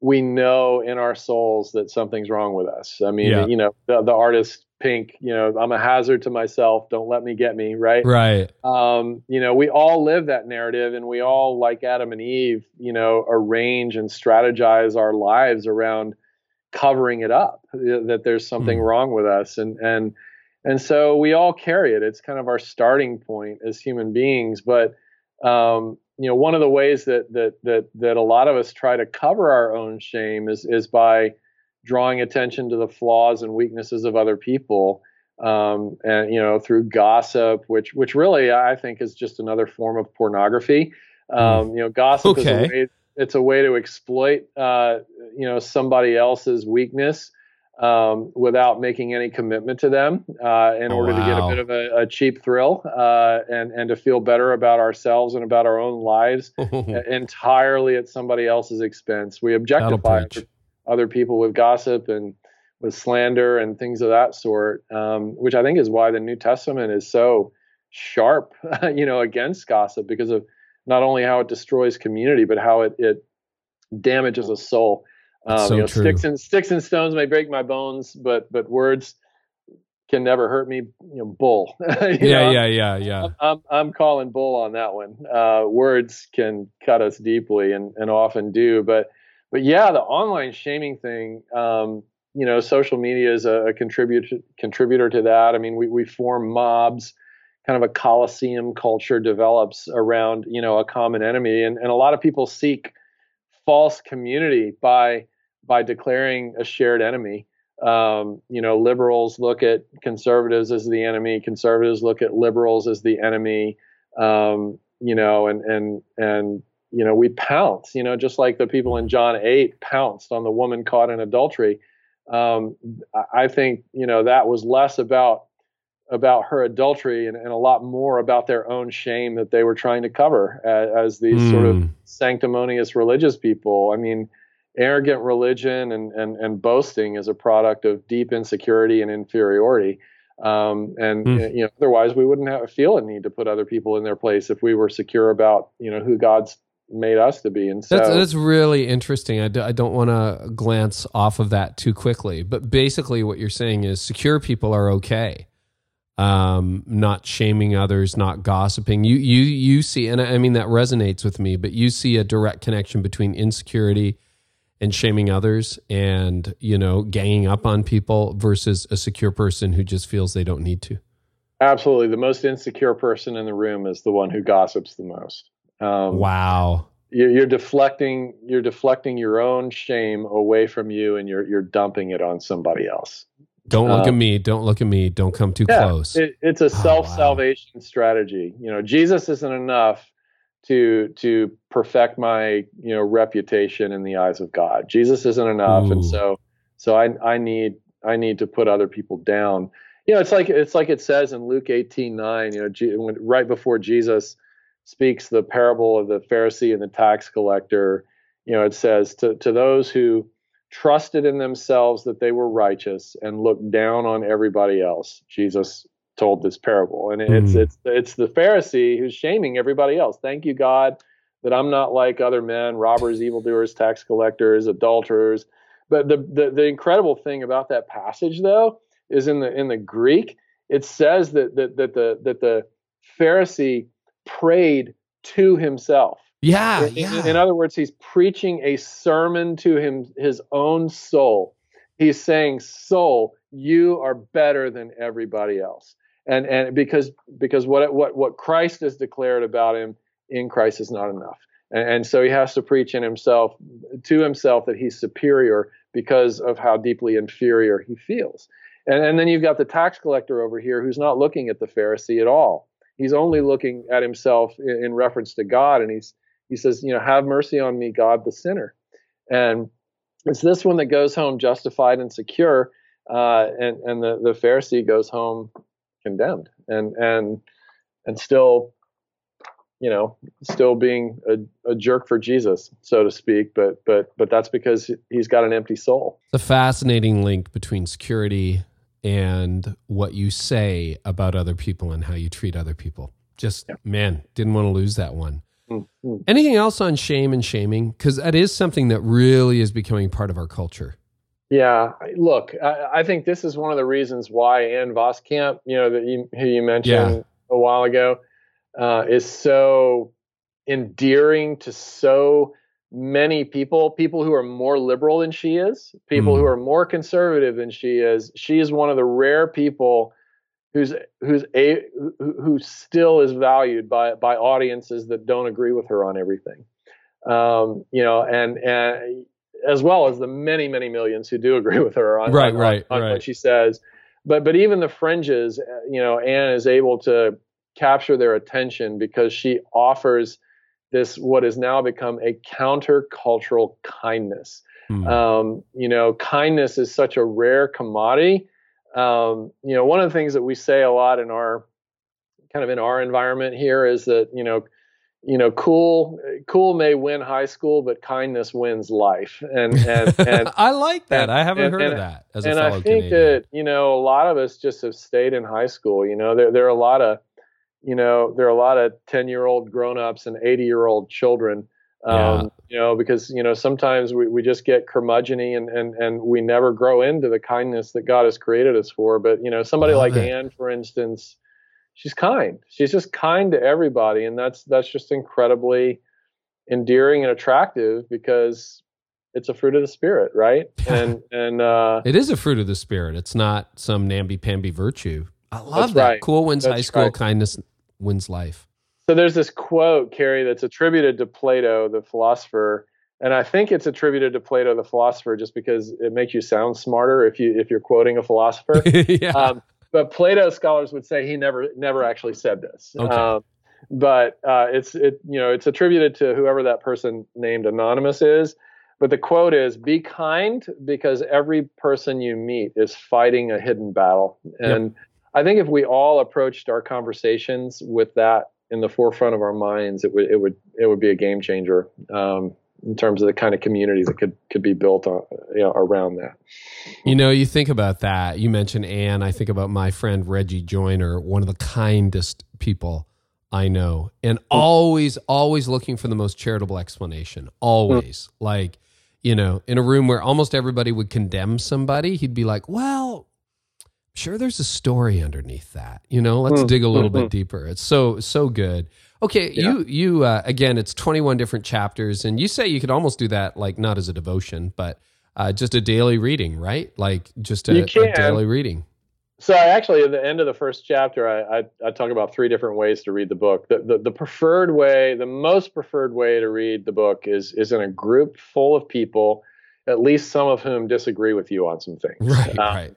we know in our souls that something's wrong with us. I mean, you know, the, the artist Pink, you know, I'm a hazard to myself. Don't let me get me, right? Right. Um, you know, we all live that narrative and we all like Adam and Eve, you know, arrange and strategize our lives around covering it up that there's something mm. wrong with us and and and so we all carry it it's kind of our starting point as human beings but um, you know one of the ways that that that that a lot of us try to cover our own shame is is by drawing attention to the flaws and weaknesses of other people um, and you know through gossip which which really i think is just another form of pornography hmm. um, you know gossip okay. is a way it's a way to exploit uh, you know somebody else's weakness um, without making any commitment to them uh, in order to get a bit of a, a cheap thrill uh, and and to feel better about ourselves and about our own lives entirely at somebody else's expense. We objectify other, other people with gossip and with slander and things of that sort, um, which I think is why the New Testament is so sharp, you know, against gossip because of not only how it destroys community, but how it, it damages a soul. Um, so you know, true. sticks and sticks and stones may break my bones, but but words can never hurt me. You know, bull. You yeah, know, yeah, yeah, yeah. I'm I'm calling bull on that one. Uh, words can cut us deeply and, and often do, but but yeah, the online shaming thing. Um, you know, social media is a, a contributor contributor to that. I mean, we we form mobs, kind of a coliseum culture develops around you know a common enemy, and and a lot of people seek false community by by declaring a shared enemy um, you know, liberals look at conservatives as the enemy. Conservatives look at liberals as the enemy. Um, you know, and and and you know, we pounce. You know, just like the people in John eight pounced on the woman caught in adultery. Um, I- think you know that was less about about her adultery and, and a lot more about their own shame that they were trying to cover as, as these sort of Mm. sanctimonious religious people. I mean, arrogant religion and, and, and boasting is a product of deep insecurity and inferiority. Um, and Hmm. you know, otherwise we wouldn't have feel a need to put other people in their place if we were secure about you know who God's made us to be. And so That's that's really interesting. I, do, I don't want to glance off of that too quickly, but basically, what you're saying is secure people are okay. Um, not shaming others, not gossiping. You you you see, and I I mean that resonates with me. But you see a direct connection between insecurity and shaming others, and you know, ganging up on people versus a secure person who just feels they don't need to. absolutely the most insecure person in the room is the one who gossips the most. Um, Wow. you're, you're deflecting you're deflecting your own shame away from you and you're you're dumping it on somebody else Don't look Uh, at me. Don't look at me. Don't come too yeah close. it, it's a Oh, self-salvation strategy you know jesus isn't enough to to perfect my you know reputation in the eyes of god jesus isn't enough Ooh. and so so i i need i need to put other people down you know it's like it's like it says in luke 18 9 you know Je- when, right before jesus speaks the parable of the pharisee and the tax collector. You know it says to to those who trusted in themselves that they were righteous and looked down on everybody else jesus told this parable. And it's Hmm. it's it's the pharisee who's shaming everybody else. Thank you god that i'm not like other men robbers evildoers tax collectors adulterers. But the, the the incredible thing about that passage though is in the in the greek it says that that, that the that the pharisee prayed to himself yeah, in, yeah. in, other words, he's preaching a sermon to him, his own soul. He's saying, "Soul, you are better than everybody else," and and because because what what what Christ has declared about him in Christ is not enough, and, and so he has to preach in himself to himself that he's superior because of how deeply inferior he feels. And, and then you've got the tax collector over here who's not looking at the Pharisee at all. He's only looking at himself in, in reference to God, and he's he says, you know, have mercy on me, God, the sinner. And it's this one that goes home justified and secure, uh, and and the the Pharisee goes home condemned and and and still, you know, still being a, a jerk for Jesus, so to speak. But but but that's because he's got an empty soul. the fascinating link between security and what you say about other people and how you treat other people. Just man, didn't want to lose that one. Mm-hmm. Anything else on shame and shaming? Because that is something that really is becoming part of our culture. Yeah, look, I, I think this is one of the reasons why Ann Voskamp, you know, that you who you mentioned a while ago, uh, is so endearing to so many people. People who are more liberal than she is, people Mm. who are more conservative than she is. She is one of the rare people who's who's a who, still is valued by by audiences that don't agree with her on everything. Um, you know, and and as well as the many many millions who do agree with her on Right, on, right, on right. what she says. But but even the fringes, uh, you know, Ann is able to capture their attention because she offers this what has now become a countercultural kindness. Mm. Um, you know, kindness is such a rare commodity. Um, you know, one of the things that we say a lot in our kind of in our environment here is that you know you know, cool, cool may win high school, but kindness wins life. And and, and I like that. And, I haven't and, heard of that. As and I think Canadian. that you know a lot of us just have stayed in high school. You know, there there are a lot of you know there are a lot of ten year old grown ups and eighty year old children. Um, yeah. You know, because you know sometimes we, we just get curmudgeony and, and and we never grow into the kindness that God has created us for. But you know, somebody Love like it. Ann, for instance she's kind. She's just kind to everybody, and that's that's just incredibly endearing and attractive because it's a fruit of the spirit, right? And and uh, it is a fruit of the spirit. It's not some namby pamby virtue. I love that. Right. Cool wins high school. Right. Kindness wins life. So there's this quote, Carey, that's attributed to Plato, the philosopher, and I think it's attributed to Plato, the philosopher, just because it makes you sound smarter if you if you're quoting a philosopher. yeah. Um, but Plato scholars would say he never never actually said this. Okay. Um, but uh, it's it you know it's attributed to whoever that person named anonymous is. But the quote is: "Be kind, because every person you meet is fighting a hidden battle." And yep. I think if we all approached our conversations with that in the forefront of our minds, it would it would it would be a game changer. Um, in terms of the kind of community that could could be built on, you know, around that. You know, you think about that. You mentioned Ann. I think about my friend Reggie Joiner, one of the kindest people I know, and mm. always, always looking for the most charitable explanation. Always, mm. like you know, in a room where almost everybody would condemn somebody, he'd be like, "Well." Sure, there's a story underneath that. You know, let's mm. dig a little bit deeper. It's so so good. Okay, yeah. you you uh, again, it's 21 different chapters, and you say you could almost do that like not as a devotion, but uh, just a daily reading, right? Like just a, a, daily reading. So I actually, at the end of the first chapter, I, I, I talk about three different ways to read the book. The, the, the preferred way, the most preferred way to read the book is is in a group full of people, at least some of whom disagree with you on some things. Right, um, right.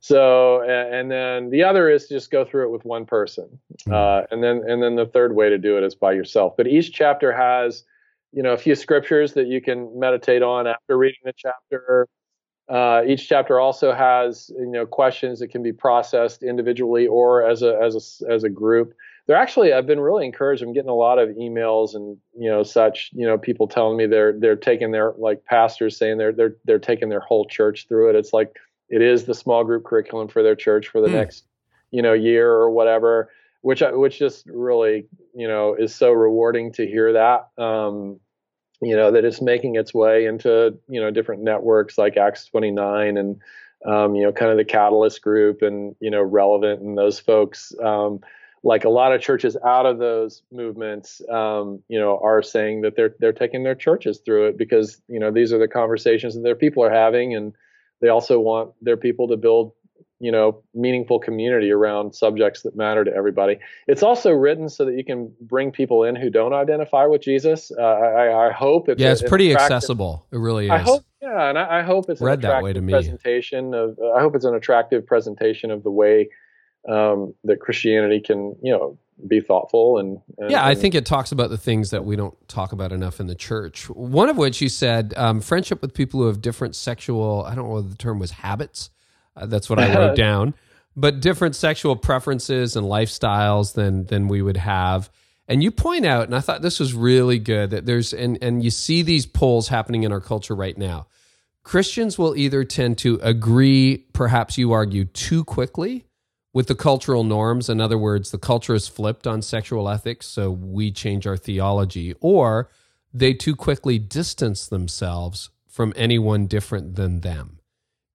So, and then the other is to just go through it with one person. Hmm. Uh, and then, and then the third way to do it is by yourself. But each chapter has, you know, a few scriptures that you can meditate on after reading the chapter. Uh, each chapter also has, you know, questions that can be processed individually or as a as a as a group. They're actually, I've been really encouraged. I'm getting a lot of emails and you know such, you know, people telling me they're they're taking their like pastors saying they're they're they're taking their whole church through it. It's like it is the small group curriculum for their church for the mm. next you know year or whatever which which just really you know is so rewarding to hear that um, you know that it's making its way into you know different networks like Acts 29 and um, you know kind of the Catalyst group and you know relevant and those folks um, like a lot of churches out of those movements um, you know are saying that they're they're taking their churches through it because you know these are the conversations that their people are having and they also want their people to build you know meaningful community around subjects that matter to everybody. It's also written so that you can bring people in who don't identify with jesus. Uh, I, I, hope it's yeah it's pretty accessible. It really is. i hope yeah and i, I hope it's read that way to me. presentation of uh, i hope it's an attractive presentation of the way um, that christianity can you know be thoughtful and, and yeah i think it talks about the things that we don't talk about enough in the church. One of which you said um, friendship with people who have different sexual i don't know what the term was habits. Uh, that's what i wrote down. But different sexual preferences and lifestyles than than we would have. And you point out and i thought this was really good that there's and and you see these polls happening in our culture right now. Christians will either tend to agree perhaps you argue too quickly with the cultural norms. In other words, the culture is flipped on sexual ethics, so we change our theology, or they too quickly distance themselves from anyone different than them.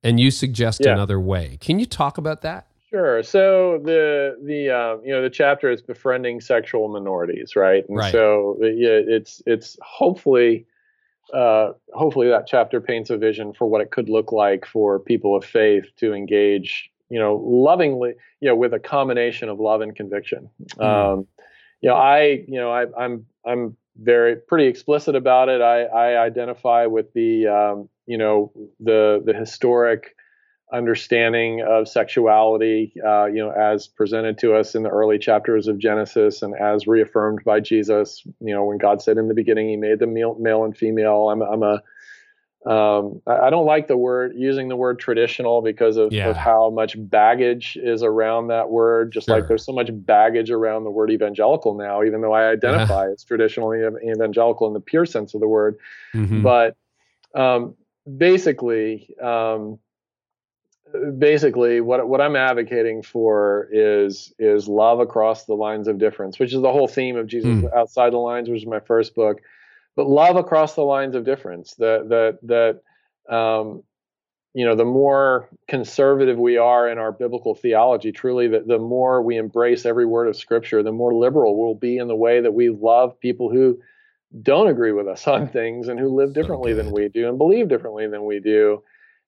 And you suggest yeah. another way. Can you talk about that? Sure. So the the um, you know the chapter is befriending sexual minorities, right? And right. so yeah, it's it's hopefully uh, hopefully that chapter paints a vision for what it could look like for people of faith to engage you know, lovingly, you know, with a combination of love and conviction. Mm. Um, you know, I, you know, I, I'm, I'm very pretty explicit about it. I, I identify with the, um, you know, the the historic understanding of sexuality, uh, you know, as presented to us in the early chapters of Genesis and as reaffirmed by Jesus. You know, when God said in the beginning, He made them male, male and female. I'm, I'm a um, I, I, don't like the word using the word traditional because of, yeah. of how much baggage is around that word. Just sure. like there's so much baggage around the word evangelical now, even though I identify yeah. as traditionally evangelical in the pure sense of the word. Mm-hmm. But um, basically, um, basically, what what I'm advocating for is is love across the lines of difference, which is the whole theme of Jesus mm. outside the lines, which is my first book but love across the lines of difference. That that that um, you know, the more conservative we are in our biblical theology, truly, the, the more we embrace every word of Scripture, the more liberal we'll be in the way that we love people who don't agree with us on things and who live differently than we do and believe differently than we do.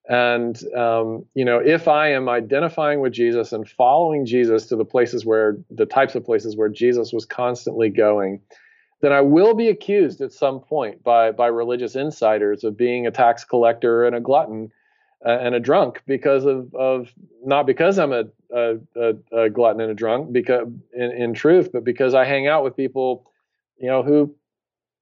And um, you know, if I am identifying with Jesus and following Jesus to the places where the types of places where Jesus was constantly going, then I will be accused at some point by by religious insiders of being a tax collector and a glutton uh, and a drunk because of of not because I'm a a, a, a glutton and a drunk because in, in truth, but because I hang out with people, you know, who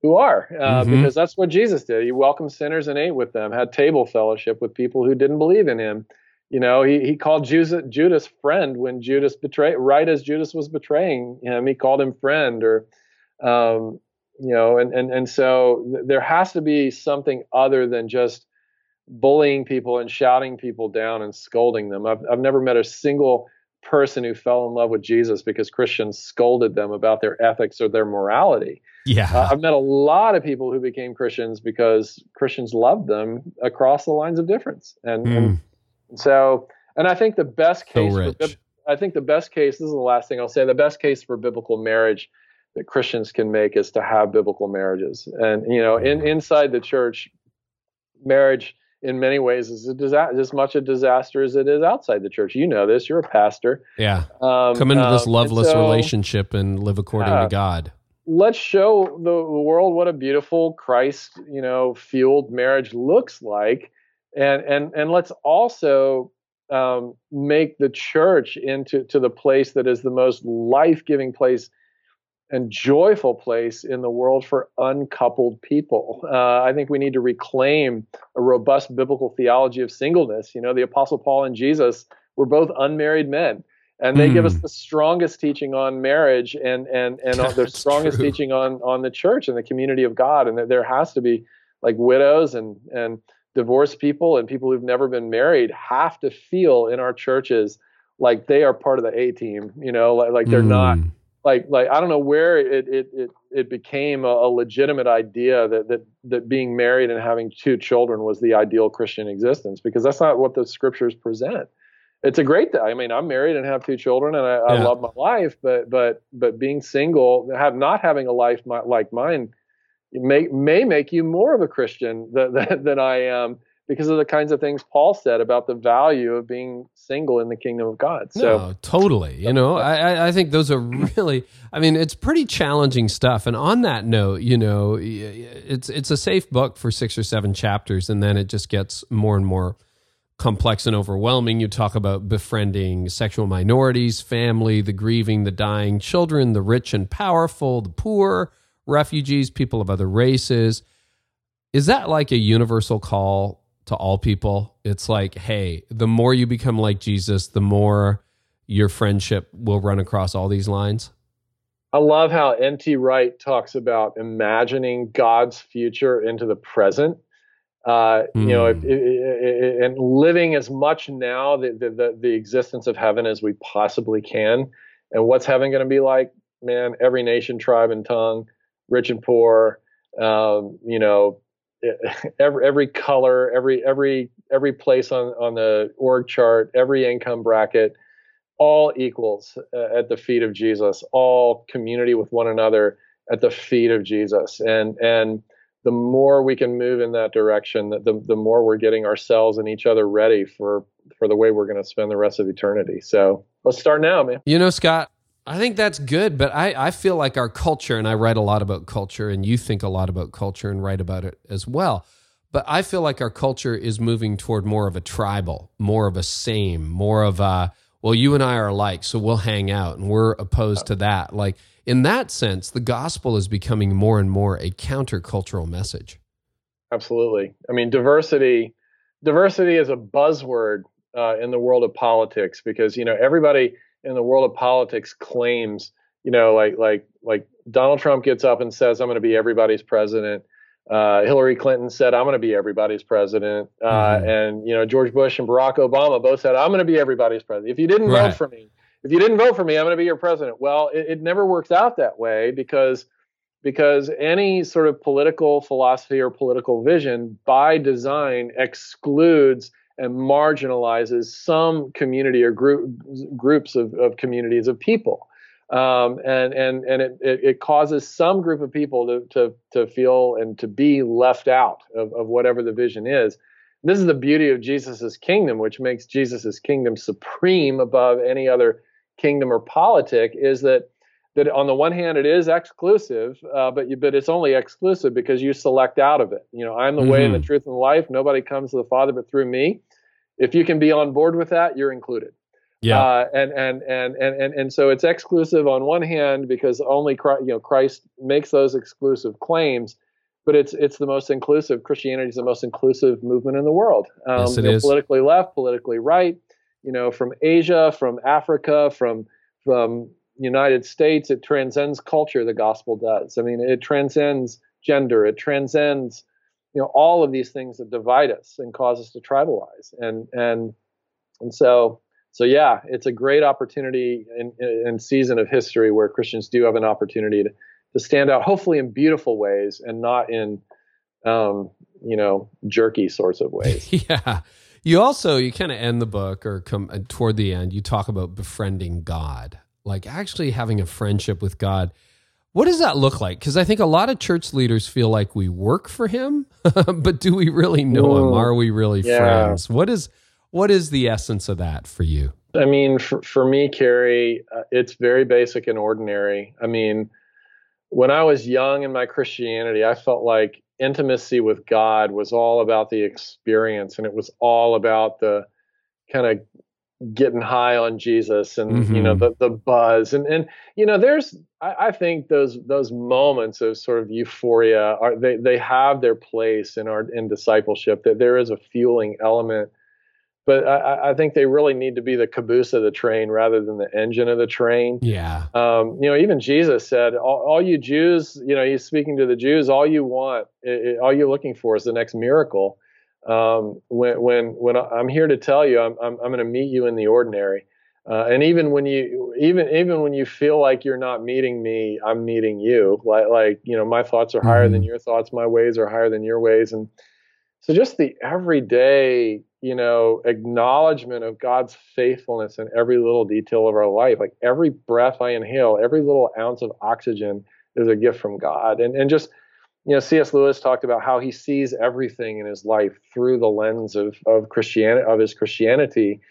who are uh, mm-hmm. because that's what Jesus did. He welcomed sinners and ate with them, had table fellowship with people who didn't believe in him. You know, he, he called Judas, Judas friend when Judas betrayed, right as Judas was betraying him, he called him friend or um, you know, and, and, and so th- there has to be something other than just bullying people and shouting people down and scolding them. I've, I've never met a single person who fell in love with Jesus because Christians scolded them about their ethics or their morality. Yeah. Uh, I've met a lot of people who became Christians because Christians loved them across the lines of difference. And, mm. and so, and I think the best case, so for, I think the best case, this is the last thing I'll say, the best case for biblical marriage that Christians can make is to have biblical marriages. And you know, in inside the church, marriage in many ways is a disaster, as much a disaster as it is outside the church. You know this. You're a pastor. Yeah. Um, Come into this um, loveless so, relationship and live according to God. Let's show the, the world what a beautiful Christ, you know, fueled marriage looks like, and and and let's also um, make the church into to the place that is the most life giving place and joyful place in the world for uncoupled people. Uh, I think we need to reclaim a robust biblical theology of singleness. You know, the Apostle Paul and Jesus were both unmarried men, and they mm. give us hmm. the strongest teaching on marriage and and and the strongest true. teaching on on the church and the community of God. And that there has to be like widows and and divorced people and people who've never been married have to feel in our churches like they are part of the A team. You know, like, like they're mm. not hmm like like I don't know where it it it, it became a, a, legitimate idea that that that being married and having two children was the ideal Christian existence because that's not what the scriptures present. It's a great thing. I mean, I'm married and have two children, and I, yeah. I love my life, but but but being single, have not having a life like mine, may may make you more of a Christian than than, than I am because of the kinds of things Paul said about the value of being single in the kingdom of God. So no, totally, you know, I, I think those are really, I mean, it's pretty challenging stuff. And on that note, you know, it's it's a safe book for six or seven chapters, and then it just gets more and more complex and overwhelming. You talk about befriending sexual minorities, family, the grieving, the dying, children, the rich and powerful, the poor, refugees, people of other races. Is that like a universal call to all people. It's like, hey, the more you become like Jesus, the more your friendship will run across all these lines. I love how N.T. Wright talks about imagining God's future into the present. Uh, mm. You know, it, it, it, and living as much now the, the, the existence of heaven as we possibly can. And what's heaven going to be like? Man, every nation, tribe, and tongue, rich and poor, um, you know, every every color, every every every place on on the org chart, every income bracket, all equals uh, at the feet of Jesus, all community with one another at the feet of Jesus, and and the more we can move in that direction, the the more we're getting ourselves and each other ready for for the way we're going to spend the rest of eternity. So let's start now, man. You know, Scott, I think that's good, but I, I feel like our culture, and I write a lot about culture, and you think a lot about culture and write about it as well. But I feel like our culture is moving toward more of a tribal, more of a same, more of a, well, you and I are alike, so we'll hang out, and we're opposed to that. Like, in that sense, the gospel is becoming more and more a countercultural message. absolutely. I mean, diversity diversity is a buzzword uh, in the world of politics because you know everybody in the world of politics claims you know like like like Donald Trump gets up and says I'm going to be everybody's president. Uh, Hillary Clinton said I'm going to be everybody's president, uh, mm-hmm. and you know George Bush and Barack Obama both said I'm going to be everybody's president. If you didn't right. vote for me, if you didn't vote for me, I'm going to be your president. Well, it, it never works out that way because because any sort of political philosophy or political vision by design excludes and marginalizes some community or group, groups of, of communities of people. Um, and and and it, it, it, causes some group of people to, to, to feel and to be left out of, of whatever the vision is. This is the beauty of Jesus's kingdom, which makes Jesus's kingdom supreme above any other kingdom or politic, is that that on the one hand it is exclusive, uh, but you, but it's only exclusive because you select out of it. You know, I'm the mm-hmm. way and the mm-hmm. truth and the life. Nobody comes to the Father but through me. If you can be on board with that, you're included. Yeah. Uh, and, and, and and and and so it's exclusive on one hand because only Christ, you know Christ makes those exclusive claims, but it's it's the most inclusive. Christianity is the most inclusive movement in the world. Um, yes, it is. Know, politically left, politically right. You know, from Asia, from Africa, from from United States, it transcends culture. The gospel does. I mean, it transcends gender. It transcends, you know, all of these things that divide us and cause us to tribalize. And and and so so yeah, it's a great opportunity in, season of history where Christians do have an opportunity to to stand out, hopefully in beautiful ways and not in, um, you know, jerky sorts of ways. yeah. You also you kind of end the book or come uh, toward the end. You talk about befriending God like actually having a friendship with God. What does that look like? Because I think a lot of church leaders feel like we work for Him, but do we really know Him? Are we really yeah. friends? What is what is the essence of that for you? I mean, for, for me, Carey, uh, it's very basic and ordinary. I mean, when I was young in my Christianity, I felt like intimacy with God was all about the experience and it was all about the kind of getting high on Jesus and mm-hmm. you know mm-hmm. the the buzz and and you know there's I, I, think those those moments of sort of euphoria are they they have their place in our in discipleship that there is a fueling element but I, I think they really need to be the caboose of the train rather than the engine of the train. Yeah. Um, you know, even Jesus said, all, all, you Jews, you know, he's speaking to the Jews, all you want, it, all you're looking for is the next miracle um, when when when I'm here to tell you, I'm I'm, I'm going to meet you in the ordinary. Uh, and even when you even even when you feel like you're not meeting me, I'm meeting you. Like like you know, my thoughts are higher mm-hmm. than your thoughts, my ways are higher than your ways, and so just the everyday you know acknowledgement of God's faithfulness in every little detail of our life. Like every breath I inhale, every little ounce of oxygen is a gift from God, and and just you know, C.S. Lewis talked about how he sees everything in his life through the lens of of Christianity, of his Christianity,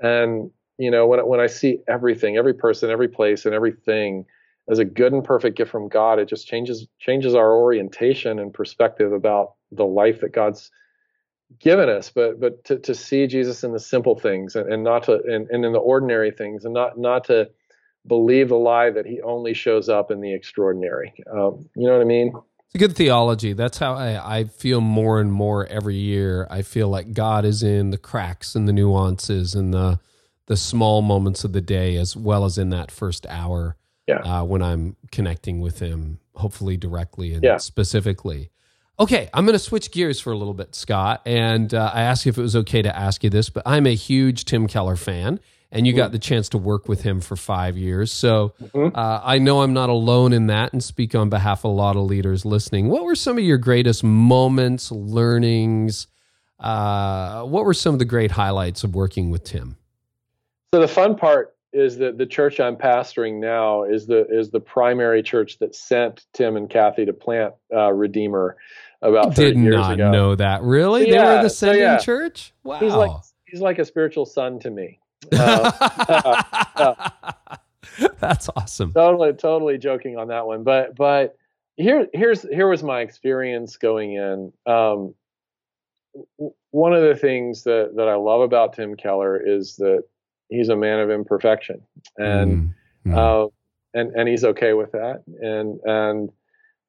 and you know, when when I see everything, every person, every place, and everything as a good and perfect gift from God, it just changes changes our orientation and perspective about the life that God's given us. But but to, to see Jesus in the simple things and, and not to and, and in the ordinary things, and not not to believe the lie that He only shows up in the extraordinary. Um, you know what I mean? It's a good theology. That's how I, I feel more and more every year. I feel like God is in the cracks and the nuances and the the small moments of the day, as well as in that first hour yeah. uh, when I'm connecting with Him, hopefully directly and yeah. specifically. Okay, I'm going to switch gears for a little bit, Scott. And uh, I asked you if it was okay to ask you this, but I'm a huge Tim Keller fan and you got mm-hmm. the chance to work with him for five years. So mm-hmm. uh, I know I'm not alone in that and speak on behalf of a lot of leaders listening. What were some of your greatest moments, learnings? Uh, what were some of the great highlights of working with Tim? So the fun part is that the church I'm pastoring now is the is the primary church that sent Tim and Kathy to plant uh, Redeemer about the yeah. I did not ago. know that really yeah, they were the sending so yeah. church wow he's like he's like a spiritual son to me uh, uh, That's awesome. Totally, totally joking on that one, but but here here's here was my experience going in. Um, one of the things that that I love about Tim Keller is that he's a man of imperfection, and mm, mm. Uh, and and he's okay with that, and and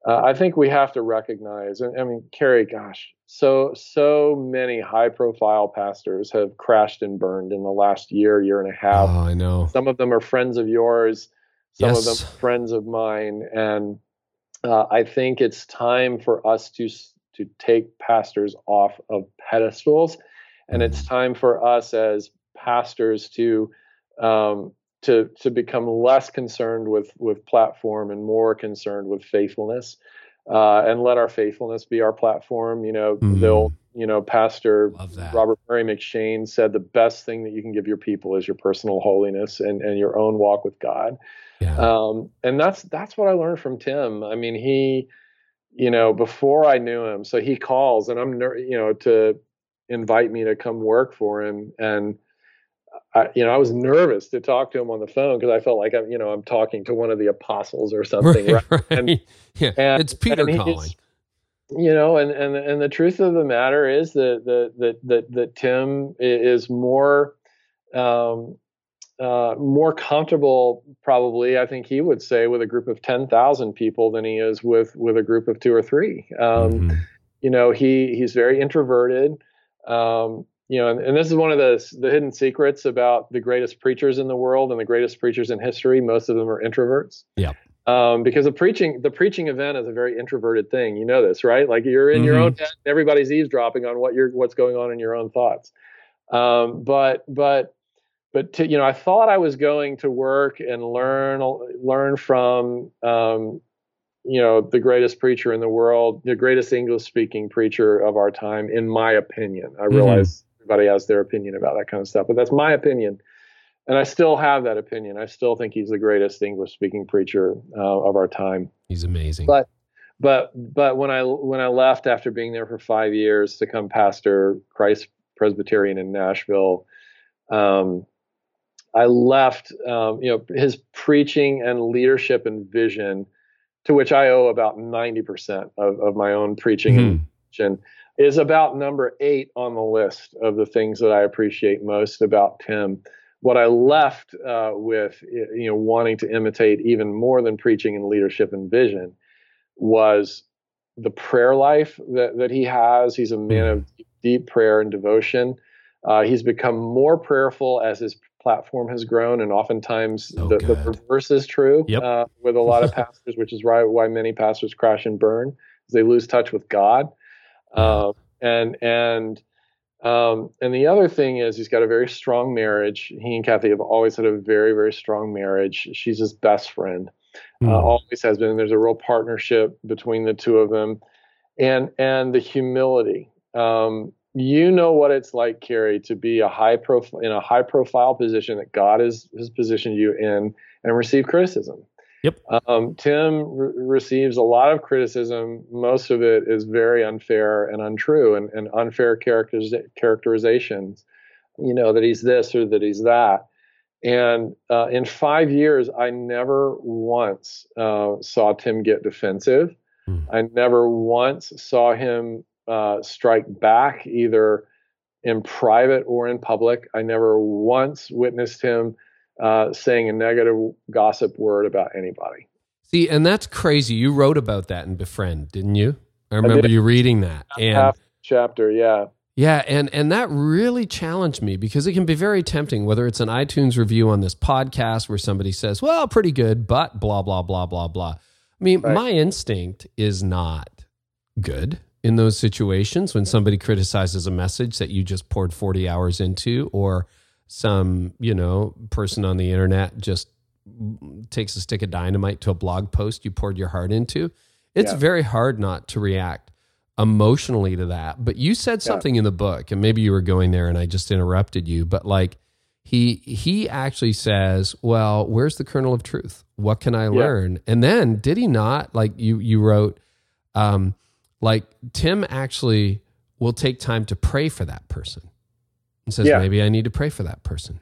uh, I think we have to recognize, and I mean, Carey, gosh, so so many high-profile pastors have crashed and burned in the last year, year and a half. Oh, I know. Some of them are friends of yours, some yes. of them are friends of mine, and uh, I think it's time for us to to take pastors off of pedestals, and mm. it's time for us as pastors to um, to to become less concerned with with platform and more concerned with faithfulness, uh, and let our faithfulness be our platform. You know, mm. they'll you know, Pastor Robert Murray M'Cheyne said the best thing that you can give your people is your personal holiness and and your own walk with God. Yeah. Um, and that's that's what I learned from Tim. I mean, he, you know, before I knew him, so he calls and I'm, you know, to invite me to come work for him and I, you know, I was nervous to talk to him on the phone because I felt like I'm, you know, I'm talking to one of the apostles or something. Right, right? And, yeah, and, it's Peter calling. You know, and and and the truth of the matter is that that that that, that Tim is more um, uh, more comfortable, probably. I think he would say with a group of ten thousand people than he is with with a group of two or three. Um, mm-hmm. You know, he he's very introverted. Um, you know, and, and, this is one of the the hidden secrets about the greatest preachers in the world and the greatest preachers in history. Most of them are introverts. Yeah. Um, because the preaching the preaching event is a very introverted thing. You know this, right? Like you're in mm-hmm. your own head, everybody's eavesdropping on what you're what's going on in your own thoughts. Um, but but but to, you know, I thought I was going to work and learn learn from um, you know the greatest preacher in the world, the greatest English speaking preacher of our time, in my opinion. I realize. Mm-hmm everybody has their opinion about that kind of stuff, but that's my opinion. And I still have that opinion. I still think he's the greatest English speaking preacher uh, of our time. He's amazing. But but but when I when I left after being there for five years to come pastor Christ Presbyterian in Nashville, um, I left. Um, you know his preaching and leadership and vision, to which I owe about ninety percent of, of my own preaching mm-hmm. and vision is about number eight on the list of the things that I appreciate most about Tim. What I left uh, with, you know, wanting to imitate even more than preaching and leadership and vision, was the prayer life that, that he has. He's a man of deep prayer and devotion. Uh, he's become more prayerful as his platform has grown, and oftentimes oh, the, the, reverse is true yep. uh, with a lot of pastors, which is why why many pastors crash and burn. Is they lose touch with God. Um, and and um, and the other thing is he's got a very strong marriage. He and Kathy have always had a very very strong marriage. She's his best friend, mm. uh, hmm. always has been. There's a real partnership between the two of them, and and the humility. Um, you know what it's like, Carey, to be a high profile in a high profile position that God has has positioned you in, and receive criticism. Yep. Um, Tim re- receives a lot of criticism. Most of it is very unfair and untrue and, and unfair characteriz- characterizations, you know, that he's this or that he's that. And uh, in five years, I never once uh, saw Tim get defensive. Mm. I never once saw him uh, strike back, either in private or in public. I never once witnessed him uh, saying a negative gossip word about anybody. See, and that's crazy. You wrote about that in Befriend, didn't you? I remember I you reading that. And half chapter, yeah. Yeah, and and that really challenged me because it can be very tempting whether it's an iTunes review on this podcast where somebody says, "Well, pretty good, but blah blah blah blah blah." I mean, right. my instinct is not good in those situations when somebody criticizes a message that you just poured 40 hours into or some you know person on the internet just takes a stick of dynamite to a blog post you poured your heart into. It's yeah. very hard not to react emotionally to that. But you said something yeah. in the book and maybe you were going there and i just interrupted you but like he he actually says well where's the kernel of truth? What can i learn? And then did he not like you you wrote um like tim actually will take time to pray for that person and says, yeah. maybe I need to pray for that person.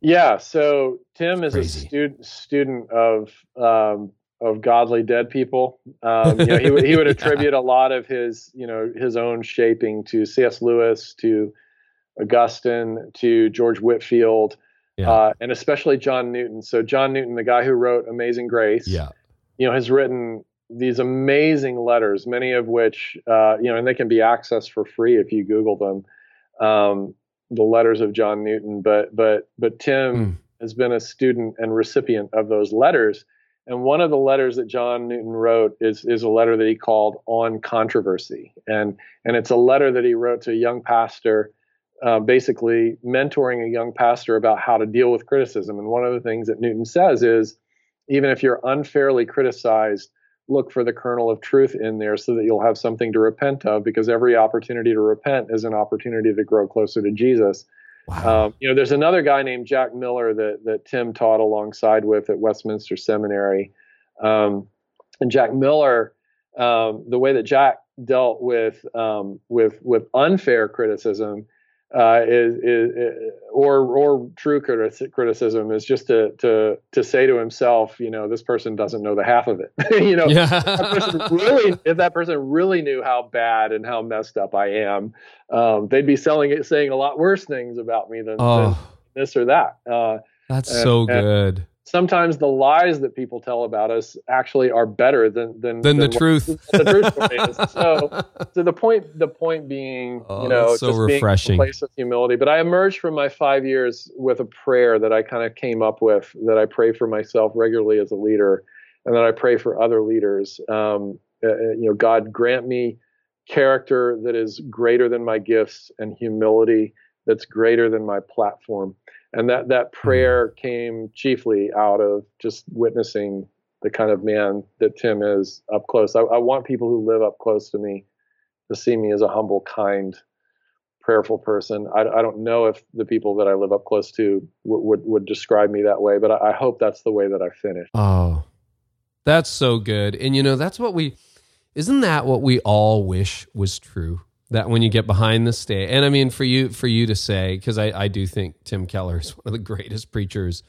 Yeah. So Tim is a student student of um, of godly dead people. Um, you know, he would he would attribute yeah. a lot of his you know his own shaping to C.S. Lewis, to Augustine, to George Whitefield, yeah. uh, and especially John Newton. So John Newton, the guy who wrote Amazing Grace, yeah, you know, has written these amazing letters, many of which uh, you know, and they can be accessed for free if you Google them. Um, the letters of John Newton, but but but Tim mm. has been a student and recipient of those letters. And one of the letters that John Newton wrote is is a letter that he called "On Controversy," and and it's a letter that he wrote to a young pastor, uh, basically mentoring a young pastor about how to deal with criticism. And one of the things that Newton says is, even if you're unfairly criticized, look for the kernel of truth in there so that you'll have something to repent of, because every opportunity to repent is an opportunity to grow closer to Jesus. Wow. Um, you know, there's another guy named Jack Miller that that Tim taught alongside with at Westminster Seminary, um, and Jack Miller, um, the way that Jack dealt with um, with with unfair criticism uh, is, is, is, or or true criticism is just to to to say to himself, you know, this person doesn't know the half of it. you know, that really, if that person really knew how bad and how messed up I am, um, they'd be selling it, saying a lot worse things about me than, oh, than this or that. Uh, that's and, so good sometimes the lies that people tell about us actually are better than than, than, than the truth. The truth. So, so the point the point being, oh, you know, so just refreshing. being a place of humility. But I emerged from my five years with a prayer that I kind of came up with that I pray for myself regularly as a leader, and that I pray for other leaders. Um, uh, uh you know, God grant me character that is greater than my gifts and humility that's greater than my platform and that that hmm. prayer came chiefly out of just witnessing the kind of man that Tim is up close. I, I, want people who live up close to me to see me as a humble, kind, prayerful person. I, I don't know if the people that I live up close to w- would would describe me that way, but I, I hope that's the way that I finish. Oh, that's so good. And you know, that's what we. Isn't that what we all wish was true? That when you get behind the stage and i mean for you for you to say because I, I do think tim keller is one of the greatest preachers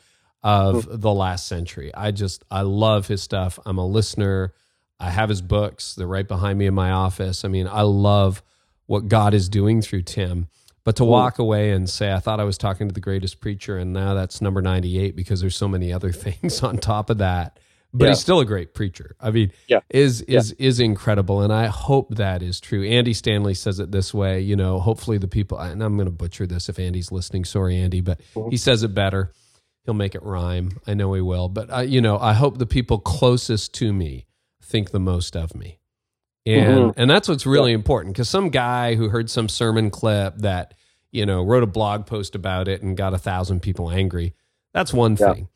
of the last century. I just i love his stuff. I'm a listener. I have his books. They're right behind me in my office. I mean i love what god is doing through tim. But to walk away and say i thought i was talking to the greatest preacher and now that's number 98 because there's so many other things on top of that but yeah. he's still a great preacher. I mean, yeah. is is yeah. is incredible, and I hope that is true. Andy Stanley says it this way, you know. Hopefully, the people, and I'm going to butcher this if Andy's listening. Sorry, Andy, but mm-hmm. he says it better. He'll make it rhyme. I know he will, but uh, you know, I hope the people closest to me think the most of me, and mm-hmm. and that's what's really important. Because some guy who heard some sermon clip that you know wrote a blog post about it and got a thousand people angry. That's one thing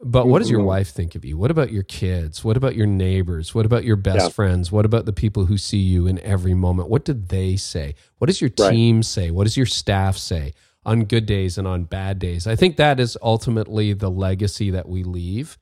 but what does your mm-hmm. wife think of you? What about your kids? What about your neighbors? What about your best yeah. friends? What about the people who see you in every moment? What do they say? What does your team right. say? What does your staff say on good days and on bad days? I think that is ultimately the legacy that we leave.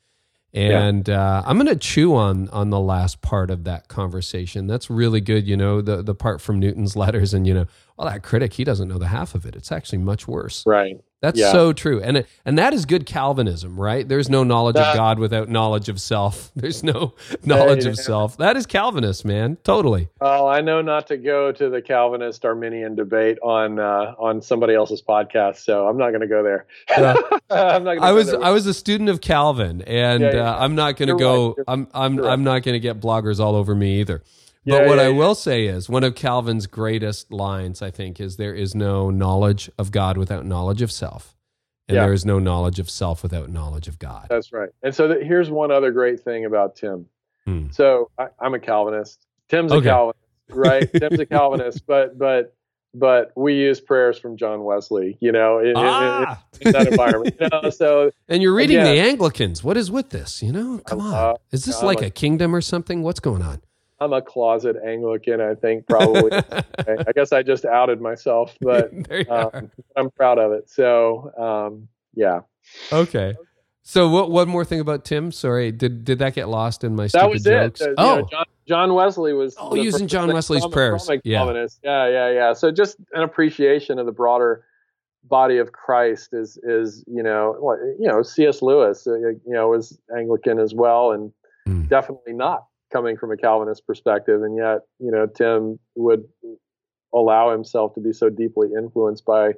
And yeah. uh, I'm going to chew on on the last part of that conversation. That's really good. You know, the the part from Newton's letters, and you know, well, that critic he doesn't know the half of it. It's actually much worse. Right. That's yeah. so true. And and that is good Calvinism, right? There's no knowledge that, of God without knowledge of self. There's no knowledge yeah. of self. That is Calvinist, man. Totally. Oh, I know not to go to the Calvinist Arminian debate on uh, on somebody else's podcast, so I'm not going to go there. Uh, I'm not I was I was a student of Calvin and yeah, uh, I'm not going to go right. I'm I'm I'm not going to get bloggers all over me either. But what yeah, I will say is one of Calvin's greatest lines, I think, is there is no knowledge of God without knowledge of self. And there is no knowledge of self without knowledge of God. That's right. And so here's one other great thing about Tim. Hmm. So I, am a Calvinist. Tim's okay. a Calvinist, right? Tim's a Calvinist, but but but we use prayers from John Wesley, you know, in, ah. in, in, in that environment. You know, so and you're reading again, the Anglicans. What is with this? You know, come on. Uh, is this like a, a kingdom or something? What's going on? I'm a closet Anglican, I think probably. I guess I just outed myself, but um, I'm proud of it. So, um, yeah. Okay. So what? One more thing about Tim. Sorry, did did that get lost in my that was jokes? It. oh, know, John, John, Wesley was. Oh, using John Wesley's prayers. Yeah. yeah, yeah, yeah. So just an appreciation of the broader body of Christ is is you know you know C.S. Lewis uh, you know was Anglican as well and mm. definitely not coming from a Calvinist perspective, and yet you know Tim would allow himself to be so deeply influenced by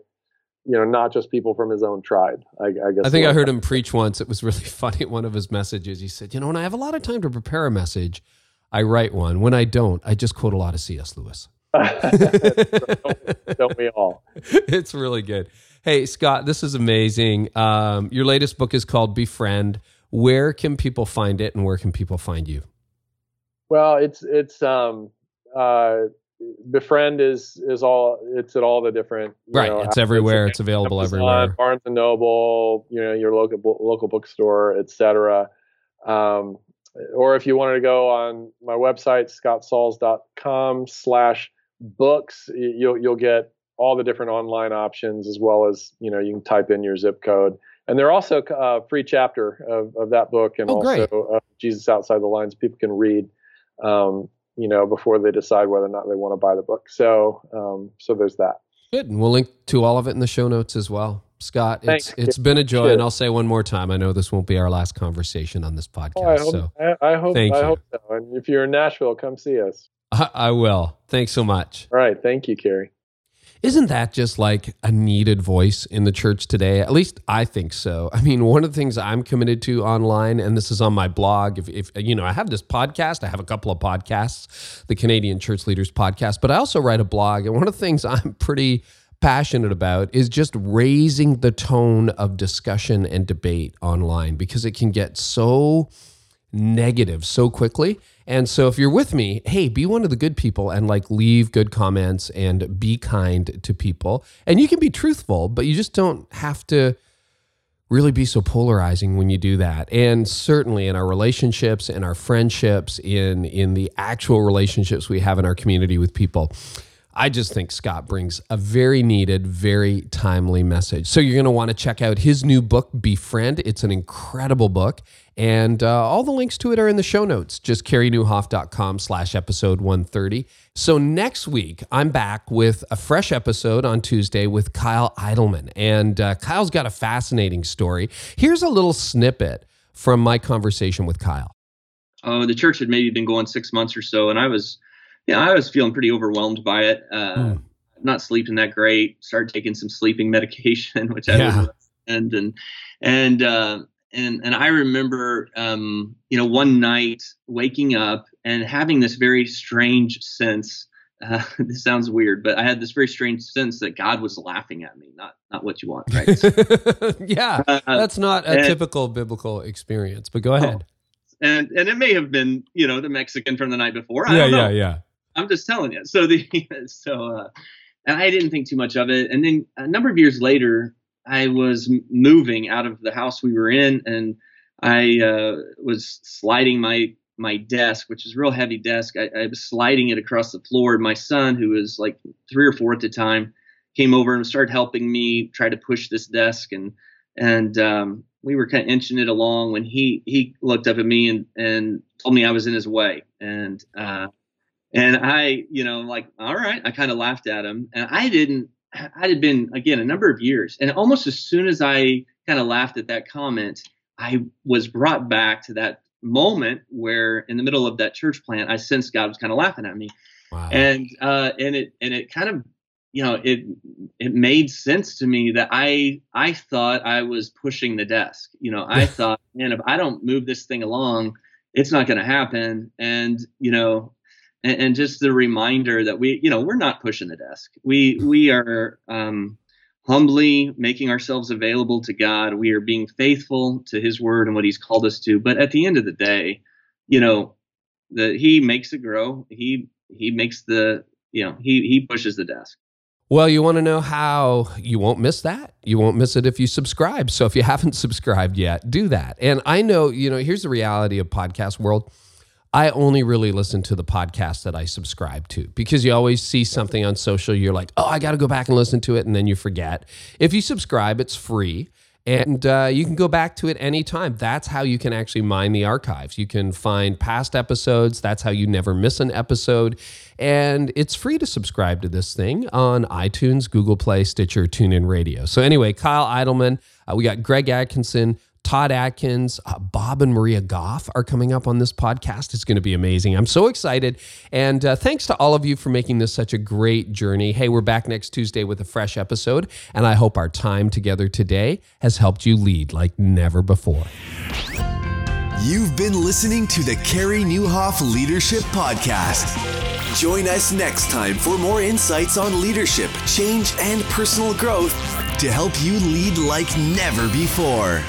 you know not just people from his own tribe. I, I guess I think I heard him preach once. It was really funny. One of his messages, he said, "You know, when I have a lot of time to prepare a message." I write one. When I don't, I just quote a lot of C.S. Lewis. don't, don't we all? It's really good. Hey, Scott, this is amazing. Um, your latest book is called Befriend. Where can people find it and where can people find you? Well, it's it's um uh befriend is is all it's at all the different right know, it's everywhere it's available Amazon, everywhere. Barnes and noble you know your local local bookstore etc um, or if you wanted to go on my website scottsauls.com slash books you'll you'll get all the different online options as well as you know you can type in your zip code. And they're also a uh, free chapter of, of that book and oh, also uh, jesus outside the lines people can read um, you know, before they decide whether or not they want to buy the book. So, um, so there's that. Good, and we'll link to all of it in the show notes as well. Scott, Thanks. it's it's been a joy, and I'll say one more time. I know this won't be our last conversation on this podcast. Oh, I hope, so I, I hope, thank I you. hope so. And if you're in Nashville, come see us. I, I will. Thanks so much. All right, thank you, Carey. Isn't that just like a needed voice in the church today? At least I think so. I mean, one of the things I'm committed to online, and this is on my blog. If, if you know, I have this podcast, I have a couple of podcasts, the Canadian Church Leaders Podcast, but I also write a blog. And one of the things I'm pretty passionate about is just raising the tone of discussion and debate online because it can get so negative so quickly. And so if you're with me, hey, be one of the good people and like leave good comments and be kind to people. And you can be truthful, but you just don't have to really be so polarizing when you do that. And certainly in our relationships, in our friendships, in in the actual relationships we have in our community with people. I just think Scott brings a very needed, very timely message. So you're going to want to check out his new book, Befriend. It's an incredible book. And uh, all the links to it are in the show notes, just careynieuwhof.com slash episode 130. So next week, I'm back with a fresh episode on Tuesday with Kyle Idleman. And uh, Kyle's got a fascinating story. Here's a little snippet from my conversation with Kyle. Oh, the church had maybe been going six months or so, and I was yeah, I was feeling pretty overwhelmed by it. Uh, mm. Not sleeping that great. Started taking some sleeping medication, which I yeah. and and and uh, and and I remember, um, you know, one night waking up and having this very strange sense. Uh, this sounds weird, but I had this very strange sense that God was laughing at me. Not not what you want, right? yeah, uh, that's not a and, typical biblical experience. But go ahead. Oh, and and it may have been, you know, the Mexican from the night before. I yeah, yeah, yeah. I'm just telling you. So the so uh, and I didn't think too much of it. And then a number of years later, I was moving out of the house we were in, and I uh, was sliding my my desk, which is real heavy desk. I, I, was sliding it across the floor. And my son, who was like three or four at the time, came over and started helping me try to push this desk. And and um, we were kind of inching it along when he he looked up at me and and told me I was in his way. And uh, and I, you know, like, all right, I kind of laughed at him. And I didn't, I had been, again, a number of years. And almost as soon as I kind of laughed at that comment, I was brought back to that moment where in the middle of that church plant, I sensed God was kind of laughing at me. Wow. And, uh, and it, and it kind of, you know, it, it made sense to me that I, I thought I was pushing the desk. You know, I thought, man, if I don't move this thing along, it's not going to happen. And, you know, and, and, just the reminder that we, you know, we're not pushing the desk. We we are um, humbly making ourselves available to God. We are being faithful to His word and what He's called us to. But at the end of the day, you know, that He makes it grow. He He makes the you know He He pushes the desk. Well, you want to know how you won't miss that? You won't miss it if you subscribe. So if you haven't subscribed yet, do that. And I know, you know, here's the reality of podcast world I only really listen to the podcast that I subscribe to because you always see something on social. You're like, oh, I got to go back and listen to it. And then you forget. If you subscribe, it's free and uh, you can go back to it anytime. That's how you can actually mine the archives. You can find past episodes. That's how you never miss an episode. And it's free to subscribe to this thing on iTunes, Google Play, Stitcher, TuneIn Radio. So, anyway, Kyle Idleman, uh, we got Greg Atkinson. Todd Adkins, uh, Bob and Maria Goff are coming up on this podcast. It's going to be amazing. I'm so excited. And uh, thanks to all of you for making this such a great journey. Hey, we're back next Tuesday with a fresh episode. And I hope our time together today has helped you lead like never before. You've been listening to the Carey Nieuwhof Leadership Podcast. Join us next time for more insights on leadership, change, and personal growth to help you lead like never before.